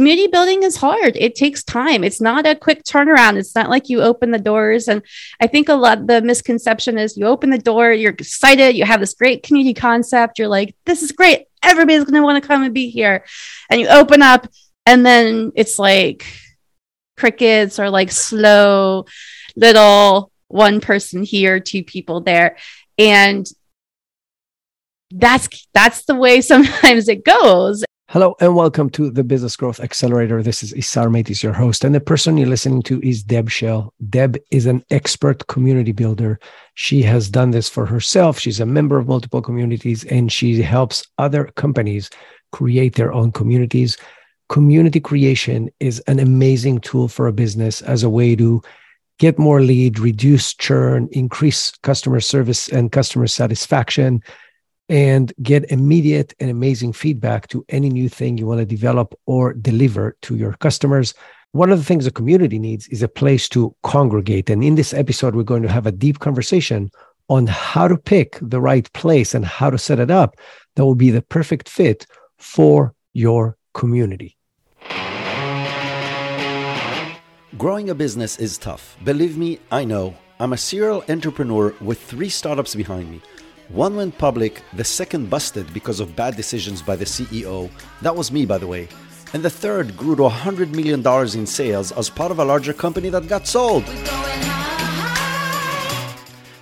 community building is hard. It takes time. It's not a quick turnaround. It's not like you open the doors. And I think a lot the misconception is you open the door, you're excited, you have this great community concept. You're like, this is great. Everybody's going to want to come and be here. And you open up, and then it's like crickets or like slow little one person here, two people there. And that's that's the way sometimes it goes Hello and welcome to the Business Growth Accelerator. This is Isar Meitis, your host, and the person you're listening to is Deb Shell. Deb is an expert community builder. She has done this for herself. She's a member of multiple communities and she helps other companies create their own communities. Community creation is an amazing tool for a business as a way to get more lead, reduce churn, increase customer service and customer satisfaction and get immediate and amazing feedback to any new thing you want to develop or deliver to your customers. One of the things a community needs is a place to congregate. And in this episode, we're going to have a deep conversation on how to pick the right place and how to set it up that will be the perfect fit for your community. Growing a business is tough. Believe me, I know. I'm a serial entrepreneur with three startups behind me. One went public, the second busted because of bad decisions by the CEO. That was me, by the way. And the third grew to $100 million in sales as part of a larger company that got sold.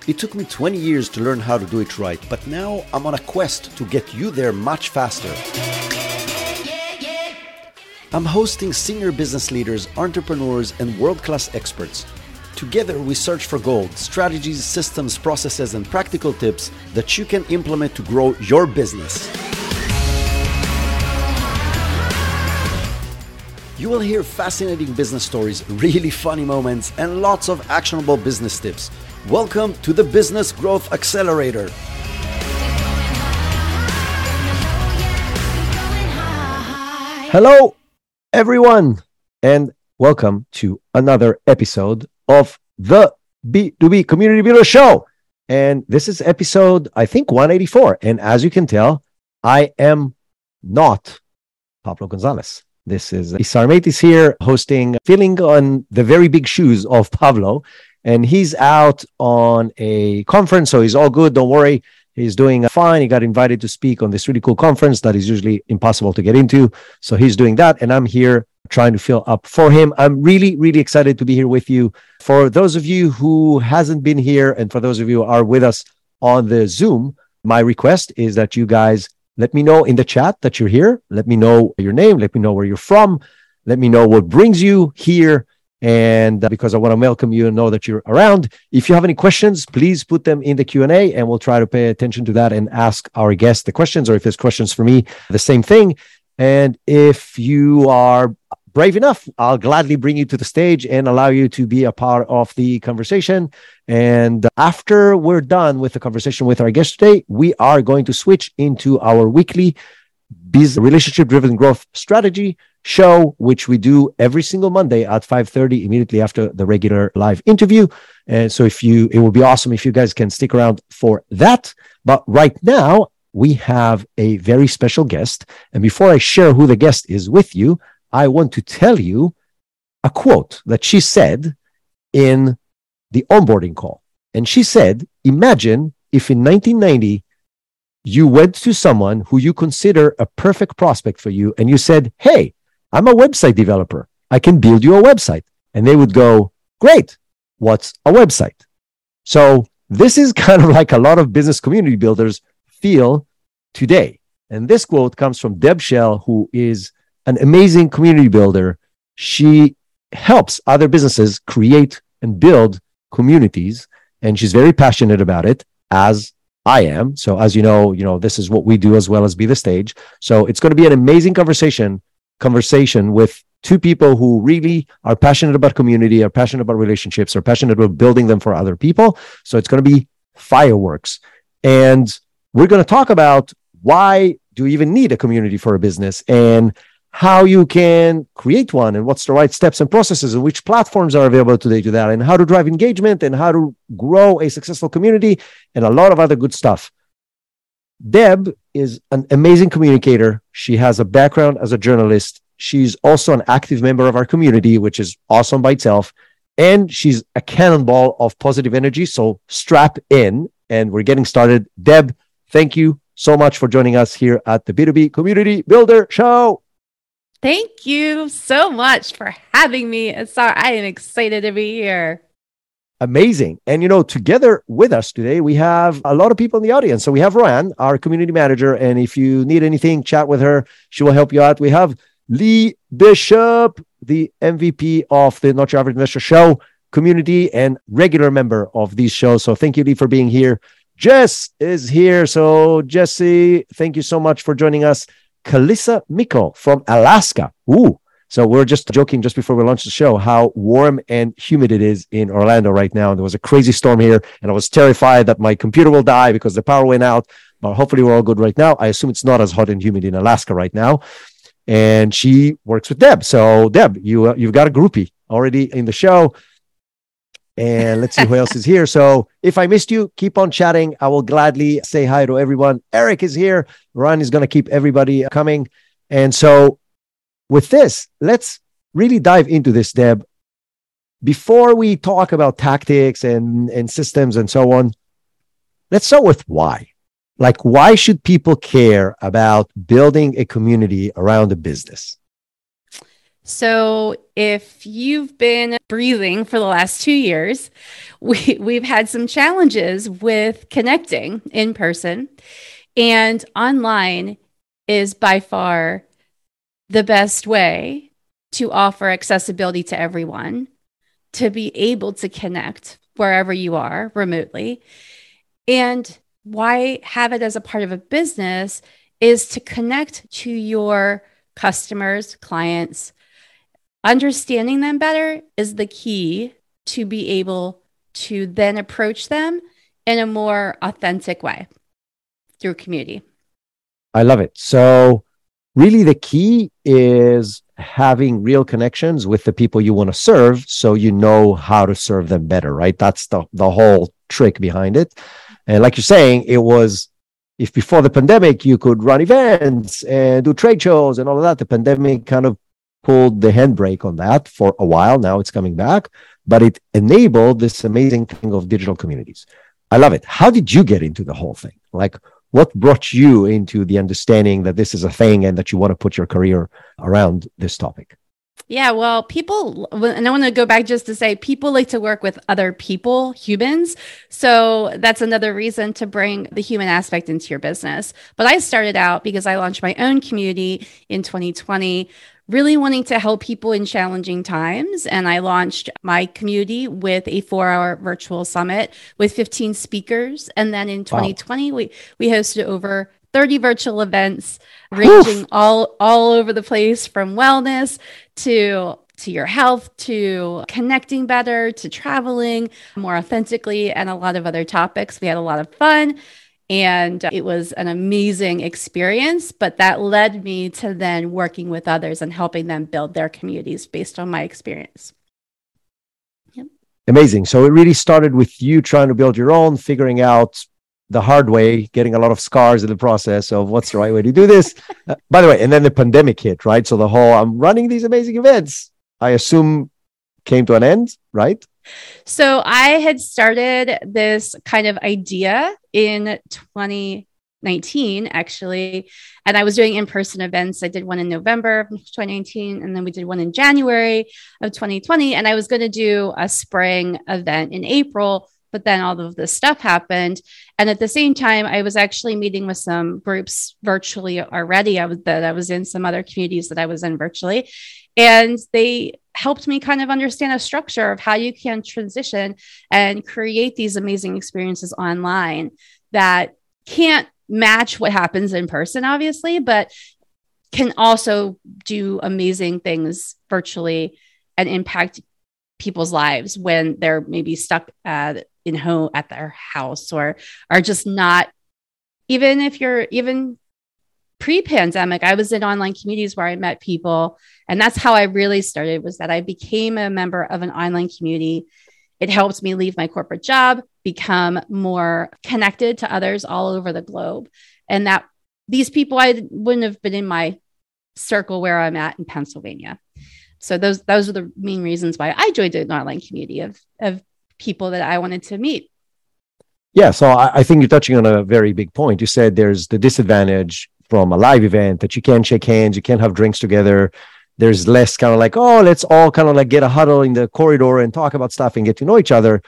It took me 20 years to learn how to do it right, but now I'm on a quest to get you there much faster. I'm hosting senior business leaders, entrepreneurs, and world class experts Together, we search for gold, strategies, systems, processes, and practical tips that you can implement to grow your business. You will hear fascinating business stories, really funny moments, and lots of actionable business tips. Welcome to the Business Growth Accelerator. Hello, everyone, and welcome to another episode of the B2B Community Builder Show. And this is episode, I think, 184. And as you can tell, I am not Pablo Gonzalez. This is Isar Meitis here hosting, filling on the very big shoes of Pablo. And he's out on a conference, so he's all good. Don't worry. He's doing fine. He got invited to speak on this really cool conference that is usually impossible to get into. So he's doing that. And I'm here trying to fill up for him. I'm really, really excited to be here with you. For those of you who hasn't been here, and for those of you who are with us on the Zoom, my request is that you guys let me know in the chat that you're here. Let me know your name. Let me know where you're from. Let me know what brings you here. And because I want to welcome you and know that you're around. If you have any questions, please put them in the Q&A and we'll try to pay attention to that and ask our guests the questions. Or if there's questions for me, the same thing. And if you are brave enough, I'll gladly bring you to the stage and allow you to be a part of the conversation. And after we're done with the conversation with our guest today, we are going to switch into our weekly biz relationship driven growth strategy show which we do every single monday at 5.30 immediately after the regular live interview and so if you it will be awesome if you guys can stick around for that but right now we have a very special guest and before i share who the guest is with you I want to tell you a quote that she said in the onboarding call. And she said, Imagine if in 1990 you went to someone who you consider a perfect prospect for you and you said, Hey, I'm a website developer. I can build you a website. And they would go, Great. What's a website? So this is kind of like a lot of business community builders feel today. And this quote comes from Deb Shell, who is an amazing community builder. She helps other businesses create and build communities, and she's very passionate about it, as I am. So, as you know, you know this is what we do as well as be the stage. So, it's going to be an amazing conversation conversation with two people who really are passionate about community, are passionate about relationships, are passionate about building them for other people. So, it's going to be fireworks, and we're going to talk about why do you even need a community for a business and how you can create one and what's the right steps and processes and which platforms are available today to that and how to drive engagement and how to grow a successful community and a lot of other good stuff. Deb is an amazing communicator. She has a background as a journalist. She's also an active member of our community, which is awesome by itself. And she's a cannonball of positive energy. So strap in and we're getting started. Deb, thank you so much for joining us here at the B2B Community Builder Show. Thank you so much for having me. Sorry, I am excited to be here. Amazing. And, you know, together with us today, we have a lot of people in the audience. So we have Ryan, our community manager. And if you need anything, chat with her. She will help you out. We have Lee Bishop, the MVP of the Not Your Average Investor Show community and regular member of these shows. So thank you, Lee, for being here. Jess is here. So, Jesse, thank you so much for joining us. Kalissa Miko from Alaska. Ooh. So we're just joking just before we launched the show how warm and humid it is in Orlando right now. And there was a crazy storm here, and I was terrified that my computer will die because the power went out. But hopefully we're all good right now. I assume it's not as hot and humid in Alaska right now. And she works with Deb. So Deb, you uh, you've got a groupie already in the show. And let's see who else is here. So if I missed you, keep on chatting. I will gladly say hi to everyone. Eric is here. Ryan is going to keep everybody coming. And so with this, let's really dive into this, Deb. Before we talk about tactics and, and systems and so on, let's start with why. Like, why should people care about building a community around a business? So, if you've been breathing for the last two years, we, we've had some challenges with connecting in person, and online is by far the best way to offer accessibility to everyone to be able to connect wherever you are remotely. And why have it as a part of a business is to connect to your customers, clients, understanding them better is the key to be able to then approach them in a more authentic way through community. I love it. So, really, the key is having real connections with the people you want to serve so you know how to serve them better, right? That's the, the whole trick behind it. And, like you're saying, it was if before the pandemic you could run events and do trade shows and all of that, the pandemic kind of pulled the handbrake on that for a while. Now it's coming back, but it enabled this amazing thing of digital communities. I love it. How did you get into the whole thing? Like, what brought you into the understanding that this is a thing and that you want to put your career around this topic? Yeah, well, people, and I want to go back just to say people like to work with other people, humans. So that's another reason to bring the human aspect into your business. But I started out because I launched my own community in 2020 really wanting to help people in challenging times. And I launched my community with a four hour virtual summit with 15 speakers. And then in 2020, wow. we, we hosted over 30 virtual events ranging Oof. all all over the place from wellness to to your health to connecting better to traveling more authentically and a lot of other topics we had a lot of fun and it was an amazing experience, but that led me to then working with others and helping them build their communities based on my experience. Yep. Amazing. So it really started with you trying to build your own, figuring out the hard way, getting a lot of scars in the process of what's the right way to do this. uh, by the way, and then the pandemic hit, right? So the whole I'm running these amazing events, I assume came to an end, right? So I had started this kind of idea in 2019, actually, and I was doing in person events. I did one in November of 2019, and then we did one in January of 2020. And I was going to do a spring event in April but then all of this stuff happened and at the same time i was actually meeting with some groups virtually already i was that i was in some other communities that i was in virtually and they helped me kind of understand a structure of how you can transition and create these amazing experiences online that can't match what happens in person, obviously, but can also do amazing things virtually and impact people's lives when they're maybe stuck at, in home at their house or are just not even if you're even pre-pandemic i was in online communities where i met people and that's how i really started was that i became a member of an online community it helped me leave my corporate job become more connected to others all over the globe and that these people i wouldn't have been in my circle where I'm at in Pennsylvania. So those those are the main reasons why I joined an online community of of people that I wanted to meet. Yeah, so I, I think you're touching on a very big point. You said there's the disadvantage from a live event that you can't shake hands, you can't have drinks together. There's less kind of like, oh, let's all kind of like get a huddle in the corridor and talk about stuff and get to know each other.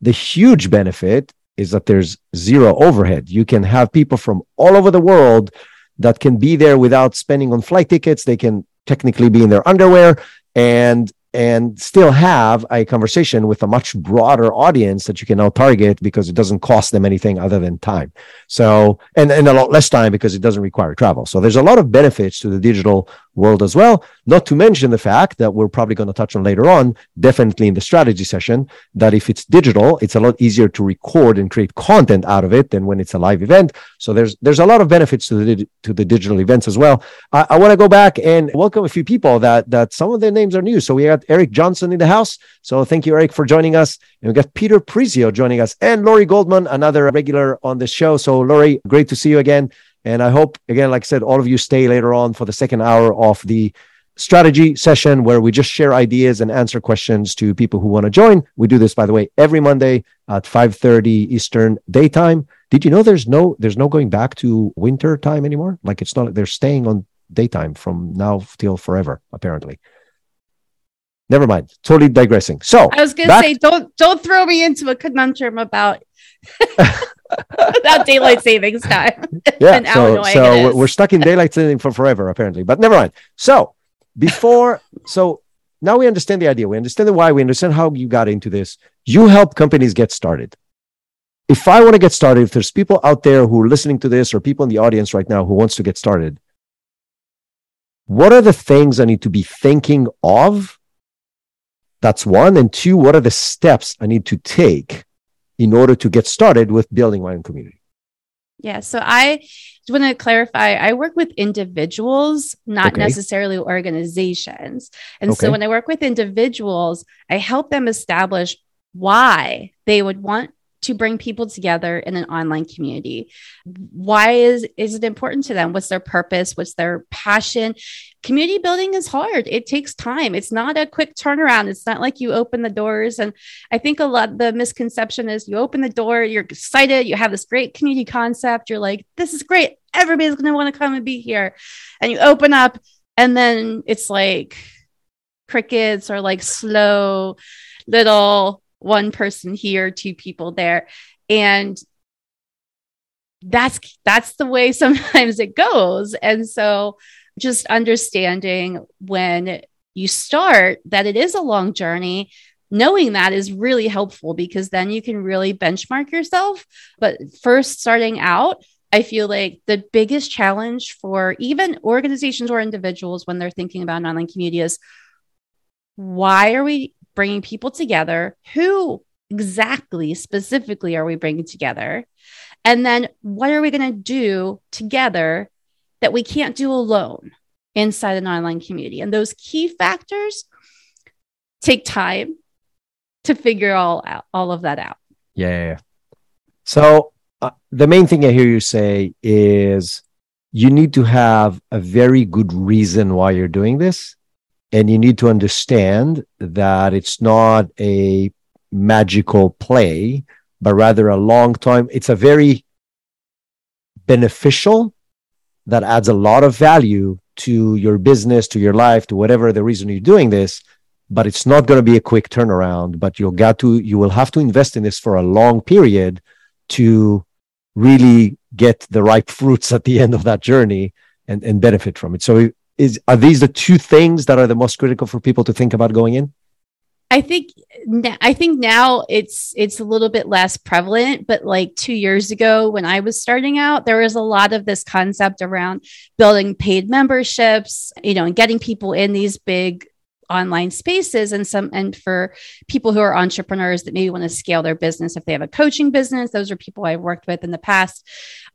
The huge benefit is that there's zero overhead. You can have people from all over the world that can be there without spending on flight tickets. They can technically be in their underwear and and still have a conversation with a much broader audience that you can now target because it doesn't cost them anything other than time. So, and, and a lot less time because it doesn't require travel. So there's a lot of benefits to the digital world as well. Not to mention the fact that we're probably going to touch on later on, definitely in the strategy session, that if it's digital, it's a lot easier to record and create content out of it than when it's a live event. So there's there's a lot of benefits to the to the digital events as well. I, I want to go back and welcome a few people that that some of their names are new. So we got Eric Johnson in the house. So thank you, Eric, for joining us. And we got Peter Prizio joining us and Laurie Goldman, another regular on the show. So Laurie, great to see you again. And I hope, again, like I said, all of you stay later on for the second hour of the strategy session where we just share ideas and answer questions to people who want to join. We do this, by the way, every Monday at 5:30 Eastern daytime. Did you know there's no there's no going back to winter time anymore? Like it's not they're staying on daytime from now till forever, apparently. Never mind. Totally digressing. So I was gonna say, don't don't throw me into a conundrum about Without daylight savings time. Yeah. so so we're stuck in daylight saving for forever, apparently. But never mind. So before, so now we understand the idea. We understand the why. We understand how you got into this. You help companies get started. If I want to get started, if there's people out there who are listening to this or people in the audience right now who wants to get started, what are the things I need to be thinking of? That's one. And two, what are the steps I need to take in order to get started with building my own community? Yeah. So I just want to clarify I work with individuals, not okay. necessarily organizations. And okay. so when I work with individuals, I help them establish why they would want to bring people together in an online community. Why is is it important to them? What's their purpose? What's their passion? Community building is hard. It takes time. It's not a quick turnaround. It's not like you open the doors. And i think a lot the misconception is you open the door you're excited you have this great community concept. You're like this is great. Everybody's going to want to come and be here. And you open up and then it's like crickets or like slow little one person here, two people there. And that's that's the way sometimes it goes. And so just understanding when you start that it is a long journey knowing that is really helpful because then you can really benchmark yourself but first starting out I feel like the biggest challenge for even organizations or individuals when they're thinking about an online community is why are we bringing people together. Who exactly, specifically, are we bringing together? And then what are we going to do together that we can't do alone inside an online community? And those key factors take time to figure all out, all of that out. Yeah. So uh, the main thing I hear you say is you need to have a very good reason why you're doing this and you need to understand that it's not a magical play, but rather a long time. It's a very beneficial that adds a lot of value to your business, to your life, to whatever the reason you're doing this. But it's not going to be a quick turnaround. But you'll got to, you will have to invest in this for a long period to really get the ripe fruits at the end of that journey and, and benefit from it. So is are these the two things that are the most critical for people to think about going in? I think I think now it's it's a little bit less prevalent, but like 2 years ago when I was starting out, there was a lot of this concept around building paid memberships, you know, and getting people in these big online spaces and some and for people who are entrepreneurs that maybe want to scale their business if they have a coaching business those are people I've worked with in the past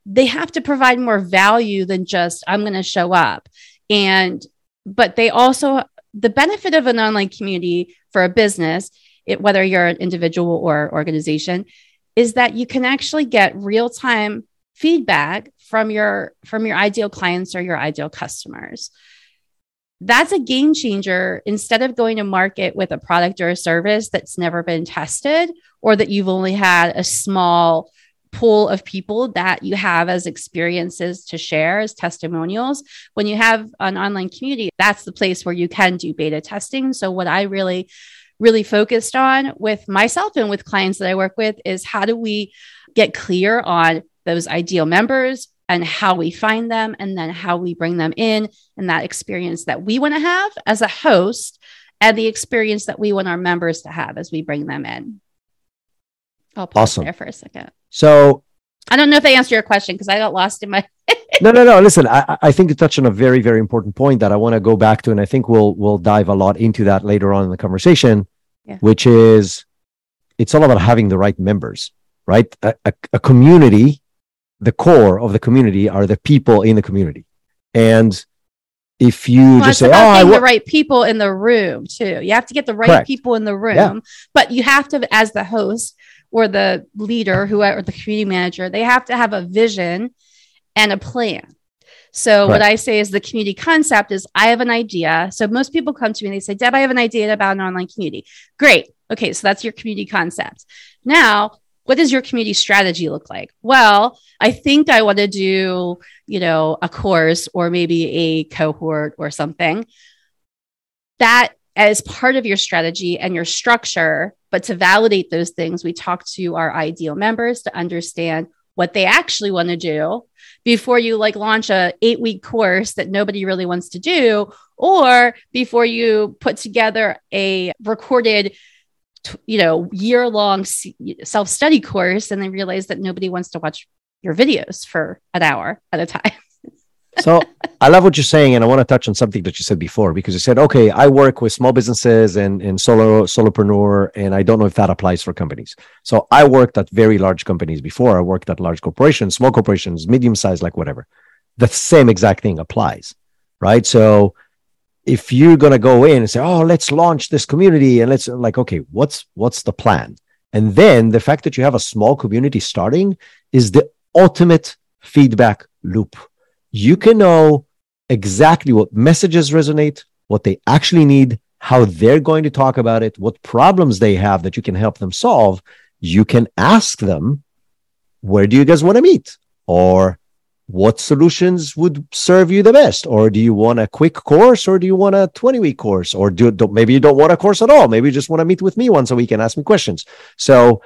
they have to provide more value than just I'm going to show up and, but they also, the benefit of an online community for a business, it, whether you're an individual or organization, is that you can actually get real time feedback from your from your ideal clients or your ideal customers. That's a game changer. Instead of going to market with a product or a service that's never been tested or that you've only had a small pool of people that you have as experiences to share as testimonials. When you have an online community, that's the place where you can do beta testing. So, what I really, really focused on with myself and with clients that I work with is how do we get clear on those ideal members and how we find them and then how we bring them in and that experience that we want to have as a host and the experience that we want our members to have as we bring them in. I'll pause awesome. there for a second. So I don't know if I answered your question because I got lost in my. no, no, no. Listen, I, I think you touched on a very, very important point that I want to go back to, and I think we'll we'll dive a lot into that later on in the conversation, yeah. which is it's all about having the right members, right? A, a, a community, the core of the community are the people in the community, and if you well, just say, "Oh, I the right people in the room too," you have to get the right Correct. people in the room, yeah. but you have to, as the host, or the leader, whoever the community manager, they have to have a vision and a plan. So right. what I say is the community concept is I have an idea. So most people come to me and they say, Deb, I have an idea about an online community. Great. Okay. So that's your community concept. Now, what does your community strategy look like? Well, I think I want to do, you know, a course or maybe a cohort or something. That as part of your strategy and your structure. But to validate those things, we talk to our ideal members to understand what they actually want to do before you like launch a eight week course that nobody really wants to do or before you put together a recorded you know year long self study course and then realize that nobody wants to watch your videos for an hour at a time so I love what you're saying, and I want to touch on something that you said before because you said, okay, I work with small businesses and, and solo solopreneur, and I don't know if that applies for companies. So I worked at very large companies before. I worked at large corporations, small corporations, medium size, like whatever. The same exact thing applies, right? So if you're gonna go in and say, oh, let's launch this community, and let's like, okay, what's what's the plan? And then the fact that you have a small community starting is the ultimate feedback loop you can know exactly what messages resonate, what they actually need, how they're going to talk about it, what problems they have that you can help them solve. You can ask them, where do you guys want to meet? Or what solutions would serve you the best? Or do you want a quick course or do you want a 20 week course? Or do, do maybe you don't want a course at all? Maybe you just want to meet with me once a week and ask me questions. So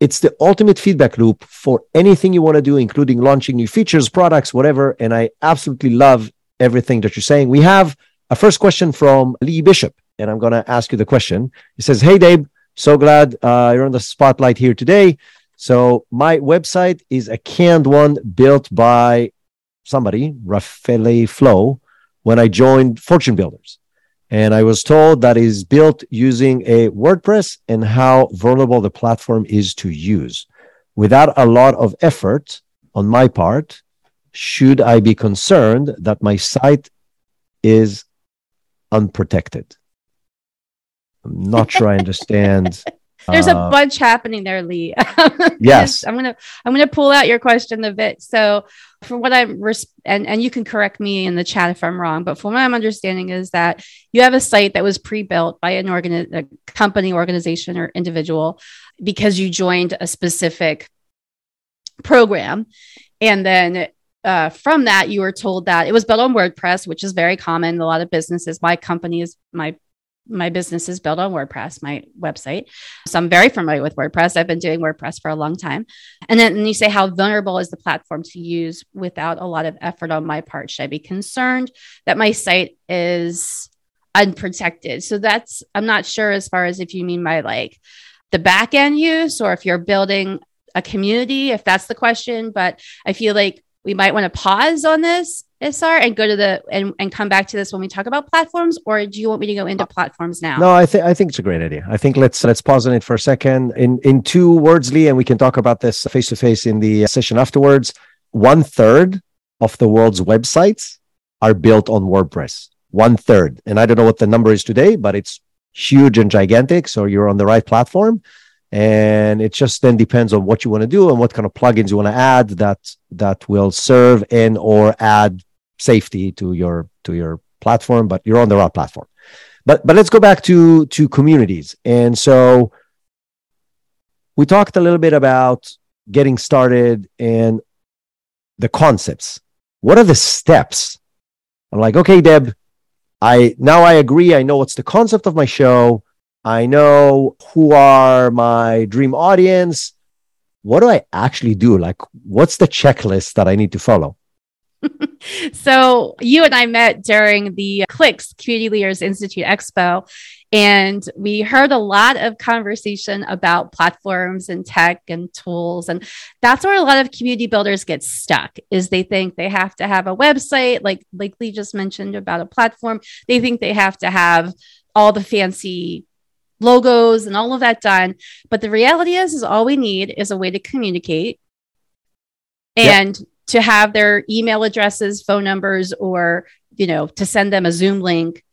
it's the ultimate feedback loop for anything you want to do, including launching new features, products, whatever. And I absolutely love everything that you're saying. We have a first question from Lee Bishop, and I'm going to ask you the question. He says, Hey, Dave, so glad uh, you're on the spotlight here today. So, my website is a canned one built by somebody, Raffaele Flow, when I joined Fortune Builders. And I was told that is built using a WordPress and how vulnerable the platform is to use. Without a lot of effort on my part, should I be concerned that my site is unprotected? I'm not sure I understand. There's uh, a bunch happening there, Lee. yes, I'm gonna I'm gonna pull out your question a bit. So, for what I'm res- and and you can correct me in the chat if I'm wrong, but from what I'm understanding is that you have a site that was pre-built by an organ a company, organization, or individual because you joined a specific program, and then uh, from that, you were told that it was built on WordPress, which is very common. A lot of businesses, my company is my my business is built on WordPress, my website. So I'm very familiar with WordPress. I've been doing WordPress for a long time. And then you say, how vulnerable is the platform to use without a lot of effort on my part? Should I be concerned that my site is unprotected? So that's, I'm not sure as far as if you mean by like the back end use or if you're building a community, if that's the question. But I feel like we might want to pause on this Isar and go to the and, and come back to this when we talk about platforms, or do you want me to go into uh, platforms now? No, I think I think it's a great idea. I think let's let's pause on it for a second. In in two words, Lee, and we can talk about this face to face in the session afterwards. One third of the world's websites are built on WordPress. One third, and I don't know what the number is today, but it's huge and gigantic. So you're on the right platform and it just then depends on what you want to do and what kind of plugins you want to add that that will serve and or add safety to your to your platform, but you're on the right platform. But but let's go back to to communities. And so we talked a little bit about getting started and the concepts. What are the steps? I'm like, okay, Deb, I now I agree. I know what's the concept of my show. I know who are my dream audience. What do I actually do? Like, what's the checklist that I need to follow? so you and I met during the Clicks Community Leaders Institute Expo, and we heard a lot of conversation about platforms and tech and tools. And that's where a lot of community builders get stuck is they think they have to have a website, like, like Lee just mentioned about a platform. They think they have to have all the fancy logos and all of that done. But the reality is, is all we need is a way to communicate and yep. to have their email addresses, phone numbers, or, you know, to send them a Zoom link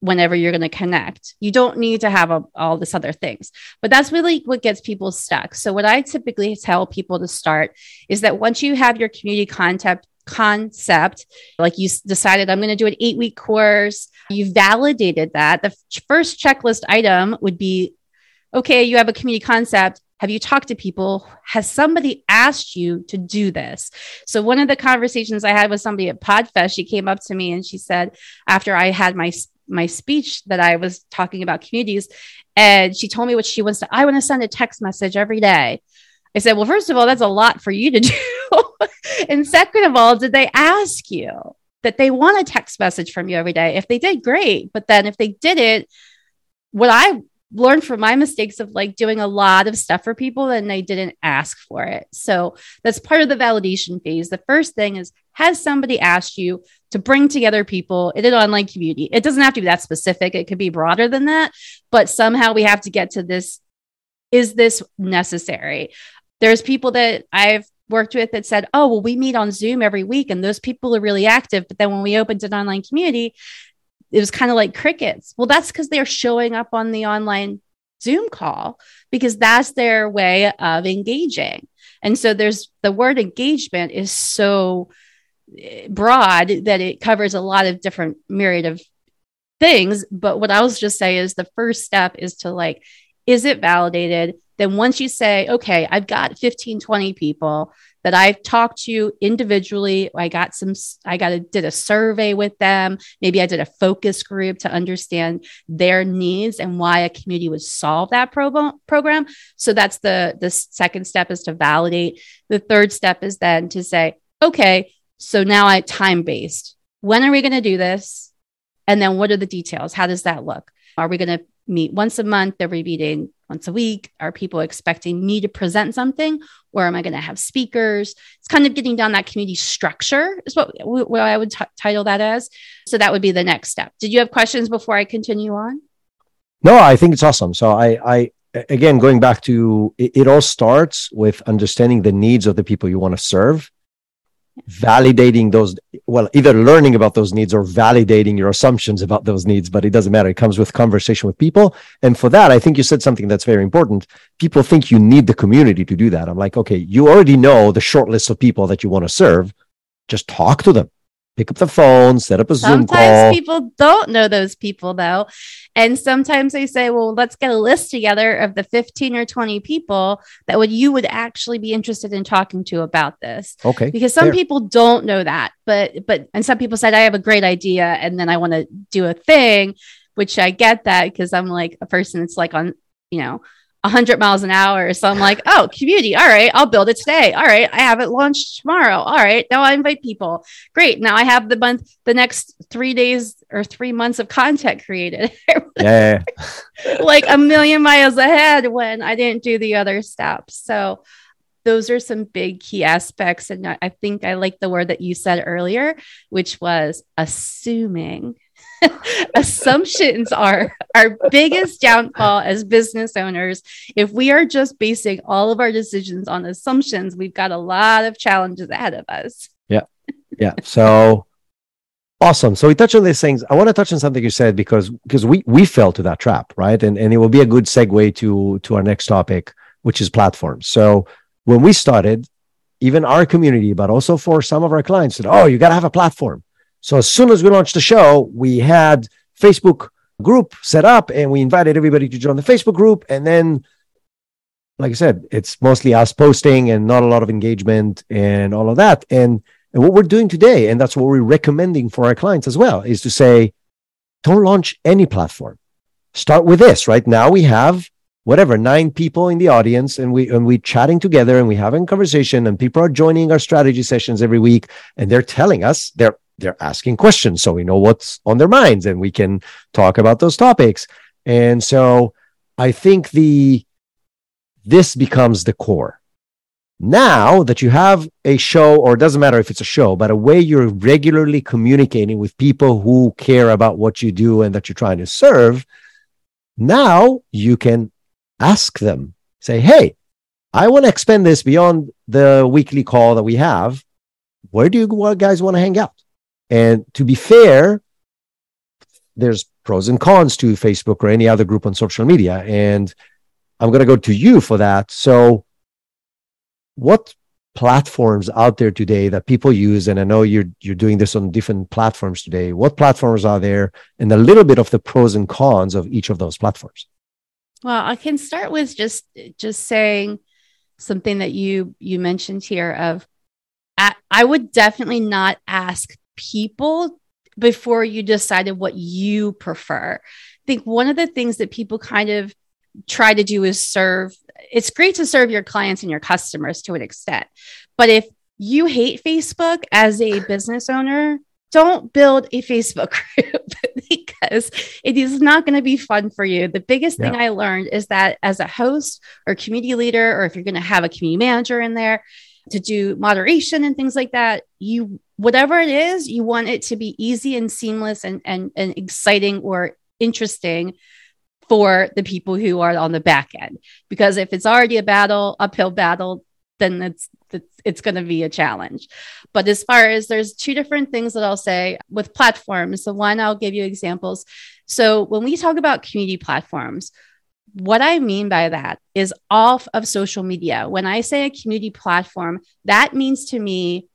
whenever you're going to connect. You don't need to have a, all this other things. But that's really what gets people stuck. So what I typically tell people to start is that once you have your community concept concept like you decided i'm going to do an 8 week course you validated that the first checklist item would be okay you have a community concept have you talked to people? Has somebody asked you to do this? So, one of the conversations I had with somebody at Podfest, she came up to me and she said, after I had my my speech that I was talking about communities. And she told me what she wants to, I want to send a text message every day. I said, well, first of all, that's a lot for you to do. and second of all, did they ask you that they want a text message from you every day? If they did, great. But then if they didn't, what I learned from my mistakes of like doing a lot of stuff for people and they didn't ask for it. So that's part of the validation phase. The first thing is has somebody asked you to bring together people in an online community? It doesn't have to be that specific, it could be broader than that, but somehow we have to get to this is this necessary? There's people that I've worked with that said, Oh, well, we meet on Zoom every week and those people are really active. But then when we opened an online community, it was kind of like crickets. Well, that's because they're showing up on the online Zoom call because that's their way of engaging. And so there's the word engagement is so eh, broad that it covers a lot of different myriad of things. But what I was just say is the first step is to like, is it validated? Then once you say, okay, I've got 15, 20 people that I've talked to individually. I got some, I got a, did a survey with them. Maybe I did a focus group to understand their needs and why a community would solve that pro- program. So that's the, the second step is to validate. The third step is then to say, okay, so now I time based. When are we going to do this? And then what are the details? How does that look? Are we going to meet once a month? Are we meeting once a week? Are people expecting me to present something? Or am I going to have speakers? It's kind of getting down that community structure, is what, what I would t- title that as. So that would be the next step. Did you have questions before I continue on? No, I think it's awesome. So I, I again, going back to it, it all starts with understanding the needs of the people you want to serve validating those well either learning about those needs or validating your assumptions about those needs but it doesn't matter. It comes with conversation with people. And for that i think you said something that's very important. People think you need the community to do that. I'm like okay you already know the short list of people that you want to serve. Just talk to them pick up the phone, set up a sometimes Zoom call. Sometimes people don't know those people though. And sometimes they say, well, let's get a list together of the 15 or 20 people that would you would actually be interested in talking to about this. Okay. Because some fair. people don't know that. But but and some people said I have a great idea and then I want to do a thing, which I get that because I'm like a person that's like on, you know, 100 miles an hour. So I'm like, oh, community. All right, I'll build it today. All right, I have it launched tomorrow. All right, now I invite people. Great. Now I have the month, the next three days or three months of content created. yeah. like a million miles ahead when I didn't do the other steps. So those are some big key aspects. And I think I like the word that you said earlier, which was assuming. assumptions are our biggest downfall as business owners. If we are just basing all of our decisions on assumptions, we've got a lot of challenges ahead of us. Yeah. Yeah. So awesome. So we touch on these things. I want to touch on something you said because because we we fell to that trap, right? And and it will be a good segue to to our next topic, which is platforms. So when we started, even our community, but also for some of our clients said, Oh, you got to have a platform So as soon as we launched the show, we had Facebook group set up and we invited everybody to join the Facebook group. And then, like I said, it's mostly us posting and not a lot of engagement and all of that. And, and what we're doing today, and that's what we're recommending for our clients as well, is to say, don't launch any platform. Start with this. Right now, we have whatever nine people in the audience and we and we chatting together and we having conversation and people are joining our strategy sessions every week and they're telling us they're they're asking questions so we know what's on their minds and we can talk about those topics and so i think the this becomes the core now that you have a show or it doesn't matter if it's a show but a way you're regularly communicating with people who care about what you do and that you're trying to serve now you can ask them, say, hey, I want to expand this beyond the weekly call that we have. Where do you guys want to hang out? And to be fair, there's pros and cons to Facebook or any other group on social media. And I'm going to go to you for that. So, what platforms out there today that people use? And I know you're you're doing this on different platforms today. What platforms are there, and a little bit of the pros and cons of each of those platforms? Well, I can start with just just saying something that you you mentioned here of I, would definitely not ask people before you decided what you prefer. I think one of the things that people kind of try to do is serve it's great to serve your clients and your customers to an extent. But if you hate Facebook as a business owner, don't build a Facebook group because it is not going to be fun for you. The biggest yeah. thing I learned is that as a host or community leader, or if you're going to have a community manager in there to do moderation and things like that, you whatever it is, you want it to be easy and seamless and and, and exciting or interesting for the people who are on the back end. Because if it's already a battle, uphill battle, then it's it's, it's going to be a challenge. But as far as there's two different things that I'll say with platforms. The one I'll give you examples. So when we talk about community platforms, what I mean by that is off of social media. When I say a community platform, that means to me,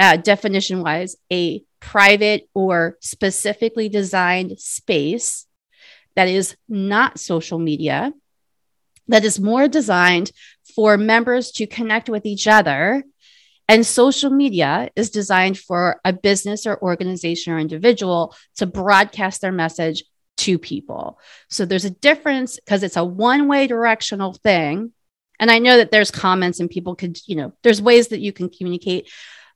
uh, definition wise, a private or specifically designed space that is not social media, that is more designed for members to connect with each other. And social media is designed for a business or organization or individual to broadcast their message to people. So there's a difference because it's a one way directional thing. And I know that there's comments and people could, you know, there's ways that you can communicate,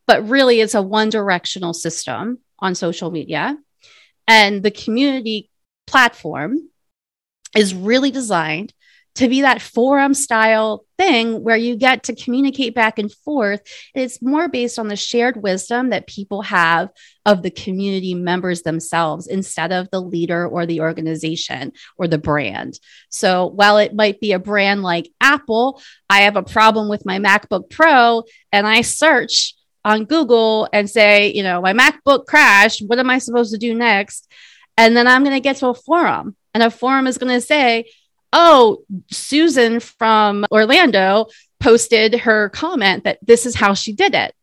but really it's a one directional system on social media. And the community platform is really designed to be that forum style thing where you get to communicate back and forth. It's more based on the shared wisdom that people have of the community members themselves instead of the leader or the organization or the brand. So while it might be a brand like Apple, I have a problem with my MacBook Pro and I search on Google and say, you know, my MacBook crashed. What am I supposed to do next? And then I'm going to get to a forum, and a forum is going to say, oh, Susan from Orlando posted her comment that this is how she did it.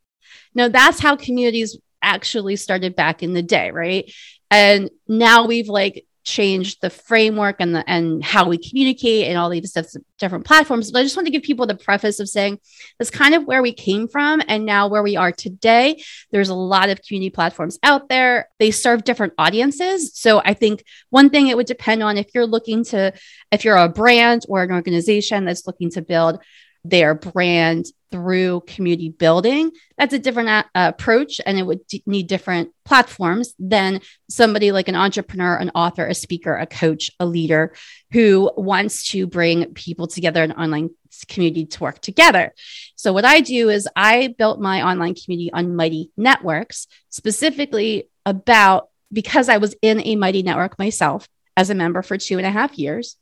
Now, that's how communities actually started back in the day, right? And now we've like changed the framework and the and how we communicate and all these different platforms. But I just want to give people the preface of saying that's kind of where we came from and now where we are today. There's a lot of community platforms out there. They serve different audiences. So I think one thing it would depend on if you're looking to if you're a brand or an organization that's looking to build their brand through community building. That's a different uh, approach and it would d- need different platforms than somebody like an entrepreneur an author a speaker a coach a leader who wants to bring people together in online community to work together. So what i do is i built my online community on mighty networks specifically about because i was in a mighty network myself as a member for two and a half years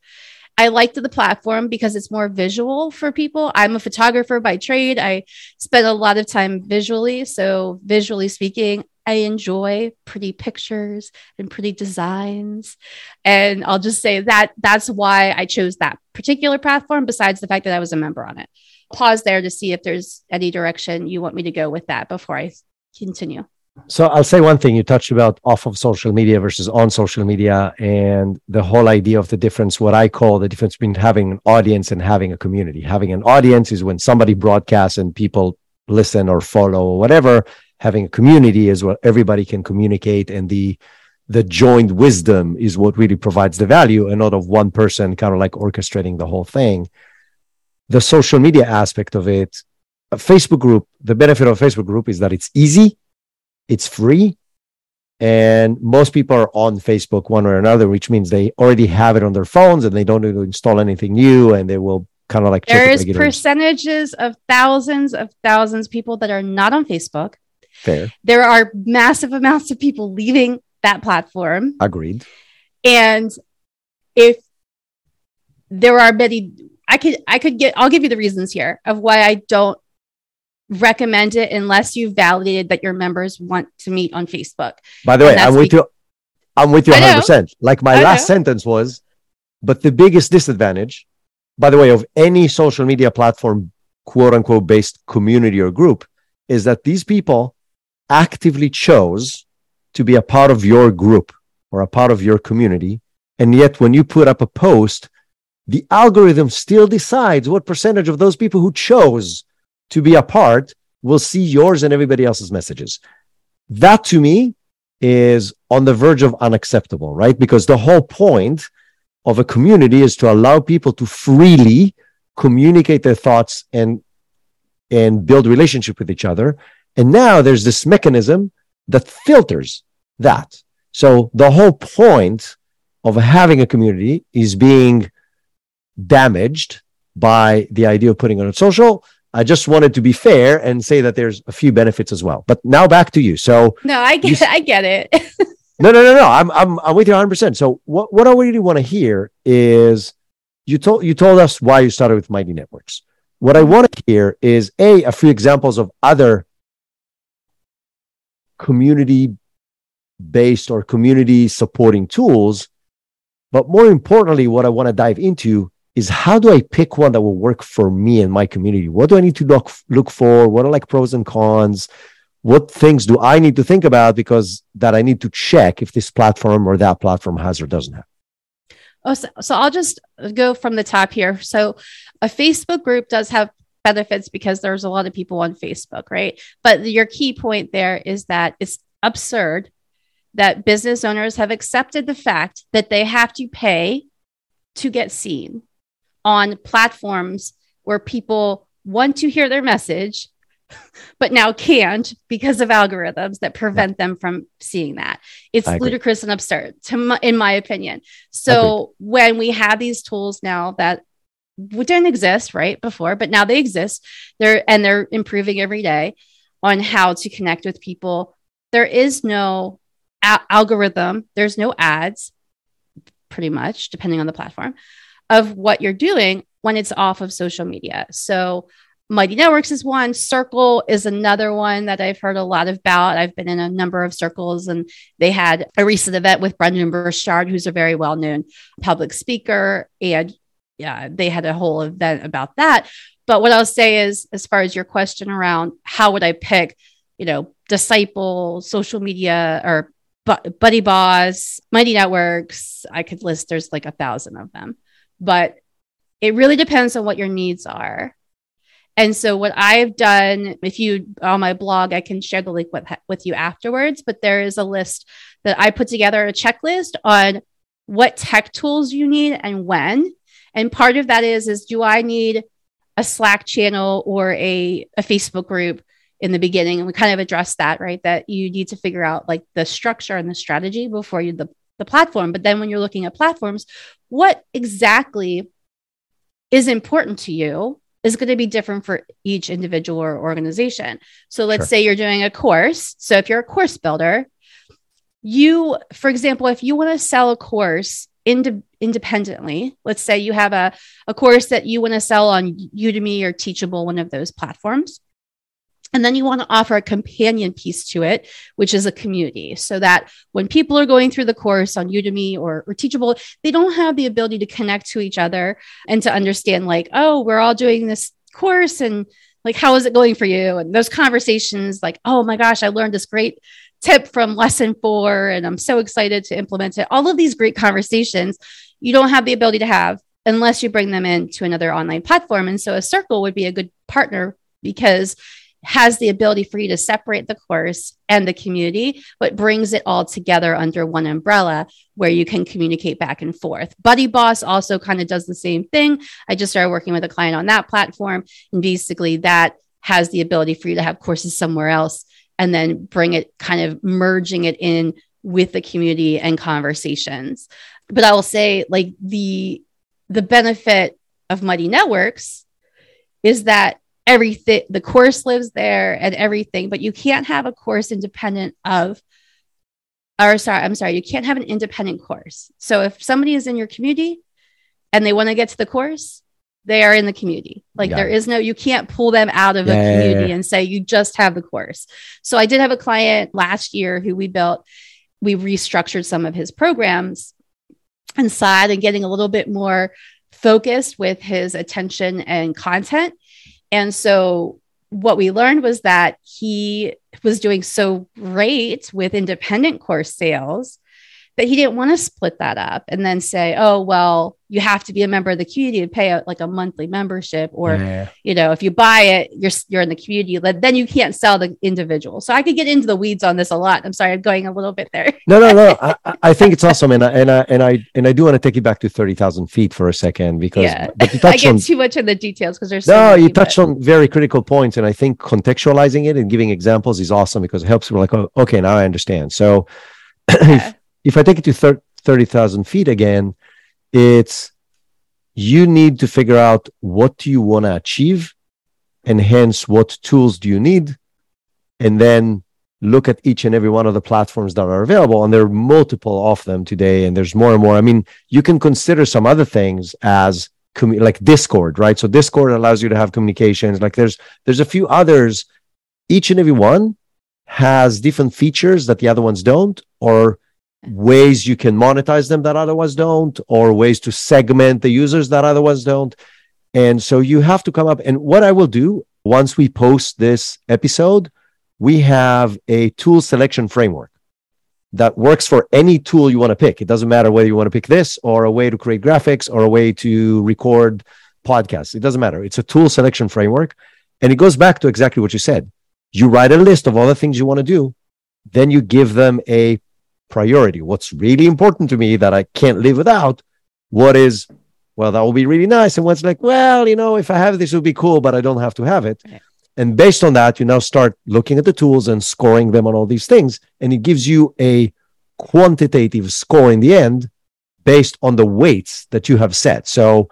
I liked the platform because it's more visual for people. I'm a photographer by trade. I spend a lot of time visually. So, visually speaking, I enjoy pretty pictures and pretty designs. And I'll just say that that's why I chose that particular platform, besides the fact that I was a member on it. Pause there to see if there's any direction you want me to go with that before I continue. So I'll say one thing you touched about off of social media versus on social media and the whole idea of the difference, what I call the difference between having an audience and having a community. Having an audience is when somebody broadcasts and people listen or follow or whatever. Having a community is where everybody can communicate and the the joined wisdom is what really provides the value and not of one person kind of like orchestrating the whole thing. The social media aspect of it, a Facebook group, the benefit of a Facebook group is that it's easy it's free. And most people are on Facebook one way or another, which means they already have it on their phones and they don't need to install anything new and they will kind of like there's percentages of thousands of thousands of people that are not on Facebook. Fair. There are massive amounts of people leaving that platform. Agreed. And if there are many I could I could get I'll give you the reasons here of why I don't recommend it unless you've validated that your members want to meet on Facebook. By the way, I'm with you. I'm with you 100%. Like my I last know. sentence was, but the biggest disadvantage, by the way, of any social media platform, quote unquote, based community or group, is that these people actively chose to be a part of your group or a part of your community. And yet, when you put up a post, the algorithm still decides what percentage of those people who chose to be a part will see yours and everybody else's messages. That to me is on the verge of unacceptable, right? Because the whole point of a community is to allow people to freely communicate their thoughts and and build relationship with each other. And now there's this mechanism that filters that. So the whole point of having a community is being damaged by the idea of putting it on social I just wanted to be fair and say that there's a few benefits as well. But now back to you. So no, I get, you, I get it. no, no, no, no. I'm, I'm, I'm with you 100. percent So what, what I really want to hear is you told, you told us why you started with Mighty Networks. What I want to hear is a a few examples of other community based or community supporting tools. But more importantly, what I want to dive into is how do I pick one that will work for me and my community? What do I need to look look for? What are like pros and cons? What things do I need to think about because that I need to check if this platform or that platform has or doesn't have? Oh, so, so I'll just go from the top here. So a Facebook group does have benefits because there's a lot of people on Facebook, right? But your key point there is that it's absurd that business owners have accepted the fact that they have to pay to get seen on platforms where people want to hear their message but now can't because of algorithms that prevent yeah. them from seeing that. It's ludicrous and absurd, to my, in my opinion. So when we have these tools now that didn't exist right before, but now they exist, they're and they're improving every day on how to connect with people. There is no a- algorithm. There's no ads, pretty much, depending on the platform of what you're doing when it's off of social media. So, Mighty Networks is one, Circle is another one that I've heard a lot about. I've been in a number of circles, and they had a recent event with Brendan Burchard, who's a very well known public speaker. And yeah, they had a whole event about that. But what I'll say is, as far as your question around how would I pick, you know, Disciple, social media, or Buddy Boss, Mighty Networks, I could list, there's like a thousand of them but it really depends on what your needs are. And so what I've done, if you on my blog, I can share the link with with you afterwards. But there is a list that I put together a checklist on what tech tools you need and when. And part of that is is do I need a Slack channel or a, a Facebook group in the beginning? And we kind of addressed that, right? That you need to figure out like the structure and the strategy before you the the platform. But then when you're looking at platforms, what exactly is important to you is going to be different for each individual or organization. So let's sure. say you're doing a course. So if you're a course builder, you, for example, if you want to sell a course ind- independently, let's say you have a, a course that you want to sell on Udemy or Teachable, one of those platforms, and then you want to offer a companion piece to it, which is a community, so that when people are going through the course on Udemy or, or Teachable, they don't have the ability to connect to each other and to understand, like, oh, we're all doing this course and like, how is it going for you? And those conversations, like, oh my gosh, I learned this great tip from lesson four, and I'm so excited to implement it. All of these great conversations you don't have the ability to have unless you bring them into another online platform. And so a circle would be a good partner because has the ability for you to separate the course and the community, but brings it all together under one umbrella where you can communicate back and forth. Buddy Boss also kind of does the same thing. I just started working with a client on that platform. And basically, that has the ability for you to have courses somewhere else and then bring it kind of merging it in with the community and conversations. But I will say, like, the the benefit of Mighty Networks is that everything the course lives there and everything but you can't have a course independent of or sorry i'm sorry you can't have an independent course. So if somebody is in your community and they want to get to the course they are in the community. Like there is no you can't pull them out of yeah, a community yeah, yeah. and say you just have the course. So i did have a client last year who we built we restructured some of his programs inside and getting a little bit more focused with his attention and content and so what we learned was that he was doing so great with independent course sales that he didn't want to split that up and then say, oh, well, you have to be a member of the community to pay out like a monthly membership. Or, yeah. you know, if you buy it, you're, you're in the community, then you can't sell the individual. So I could get into the weeds on this a lot. I'm sorry, I'm going a little bit there. no, no, no. I, I think it's awesome. And I, and I, and I, and I do want to take you back to 30,000 feet for a second because yeah. but you I get on, too much in the details because there's so no, you touched but... on very critical points. And I think contextualizing it and giving examples is awesome because it helps people like, oh, okay, now I understand. So yeah if I take it to 30,000 feet again, it's you need to figure out what do you want to achieve and hence what tools do you need and then look at each and every one of the platforms that are available. And there are multiple of them today and there's more and more. I mean you can consider some other things as like discord right? So discord allows you to have communications. Like there's there's a few others. Each and every one has different features that the other ones don't or ways you can monetize them that otherwise don't, or ways to segment the users that otherwise don't. And so you have to come up. And what I will do once we post this episode, we have a tool selection framework that works for any tool you want to pick. It doesn't matter whether you want to pick this or a way to create graphics or a way to record podcasts. It doesn't matter. It's a tool selection framework. And it goes back to exactly what you said. You write a list of all the things you want to do, then you give them a priority. What's really important to me that I can't live without? What is, well, that will be really nice. And what's like, well, you know, if I have this, it would be cool, but I don't have to have it. And based on that, you now start looking at the tools and scoring them on all these things. And it gives you a quantitative score in the end based on the weights that you have set. So,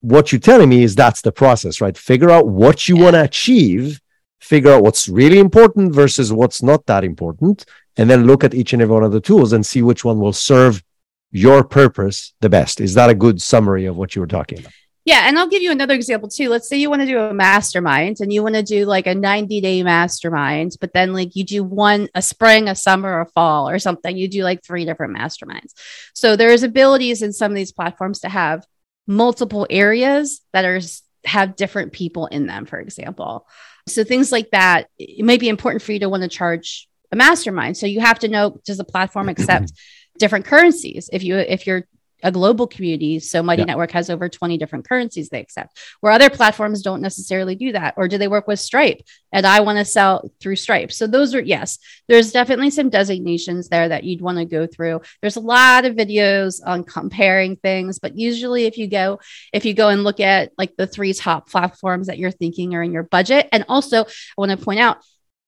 what you're telling me is that's the process, right? Figure out what you yeah. want to achieve, figure out what's really important versus what's not that important, and then look at each and every one of the tools and see which one will serve your purpose the best. Is that a good summary of what you were talking about? Yeah. And I'll give you another example too. Let's say you want to do a mastermind and you want to do like a 90 day mastermind, but then like you do one a spring, a summer, a fall or something. You do like three different masterminds. So there's abilities in some of these platforms to have multiple areas that are have different people in them, for example. So things like that, it may be important for you to want to charge a mastermind. So you have to know does the platform accept different currencies? If you if you're a global community, so Mighty yeah. Network has over 20 different currencies they accept, where other platforms don't necessarily do that. Or do they work with Stripe? And I want to sell through Stripe. So those are yes, there's definitely some designations there that you'd want to go through. There's a lot of videos on comparing things, but usually if you go, if you go and look at like the three top platforms that you're thinking are in your budget, and also I want to point out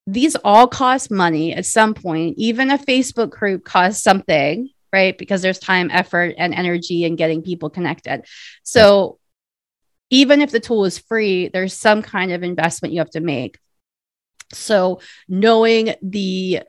these all cost money at some point. Even a Facebook group costs something, right? Because there's time, effort, and energy in getting people connected. So even if the tool is free, there's some kind of investment you have to make. So knowing the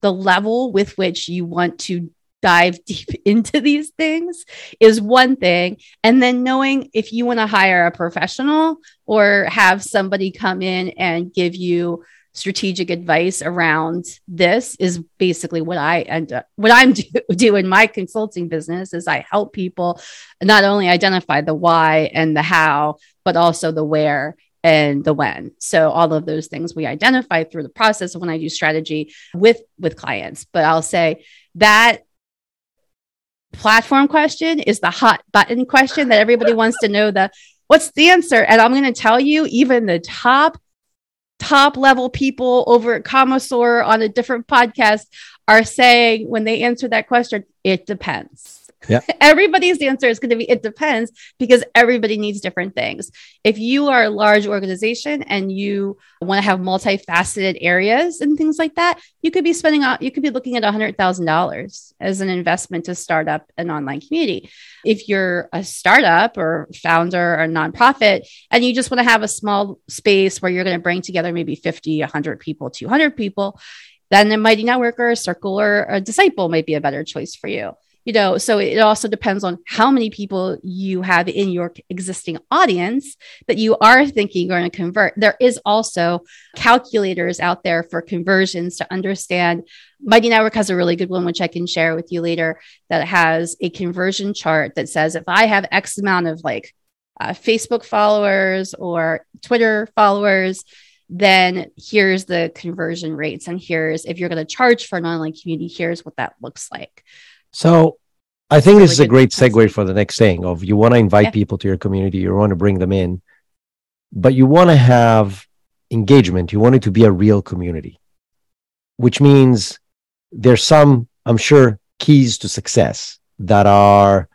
the level with which you want to dive deep into these things is one thing and then knowing if you want to hire a professional or have somebody come in and give you strategic advice around this is basically what I end up what I'm do, do in my consulting business is I help people not only identify the why and the how but also the where and the when. So all of those things we identify through the process when I do strategy with with clients. But I'll say that platform question is the hot button question that everybody wants to know the what's the answer and i'm going to tell you even the top top level people over at Commsor on a different podcast are saying when they answer that question it depends yeah. Everybody's answer is going to be it depends because everybody needs different things. If you are a large organization and you want to have multifaceted areas and things like that, you could be spending out, you could be looking at $100,000 as an investment to start up an online community. If you're a startup or founder or nonprofit and you just want to have a small space where you're going to bring together maybe 50, 100 people, 200 people, then a mighty network or a circle, or a disciple might be a better choice for you you know so it also depends on how many people you have in your existing audience that you are thinking you're going to convert. There is also calculators out there for conversions to understand. Mighty network has a really good one which i can share with you later that has a conversion chart that says if i have x amount of like uh, facebook followers or twitter followers then here's the conversion rates and here's if you're going to charge for an online community here's what that looks like so I think this is a great segue for the next thing of you want to invite yeah. people to your community, you want to bring them in, but you want to have engagement. You want it to be a real community, which means there's some, I'm sure, keys to success that are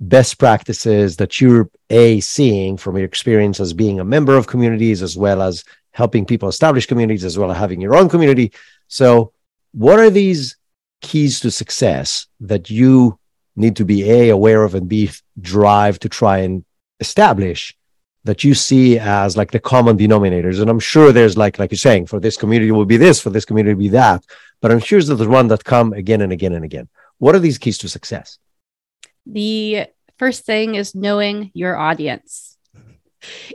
best practices that you're a seeing from your experience as being a member of communities as well as helping people establish communities as well as having your own community so what are these keys to success that you need to be a aware of and b drive to try and establish that you see as like the common denominators. And i'm sure there's like like you're saying for this community will be this for this community will be that. But i'm sure there's one that come again and again and again. What are these keys to success? The first thing is knowing your audience.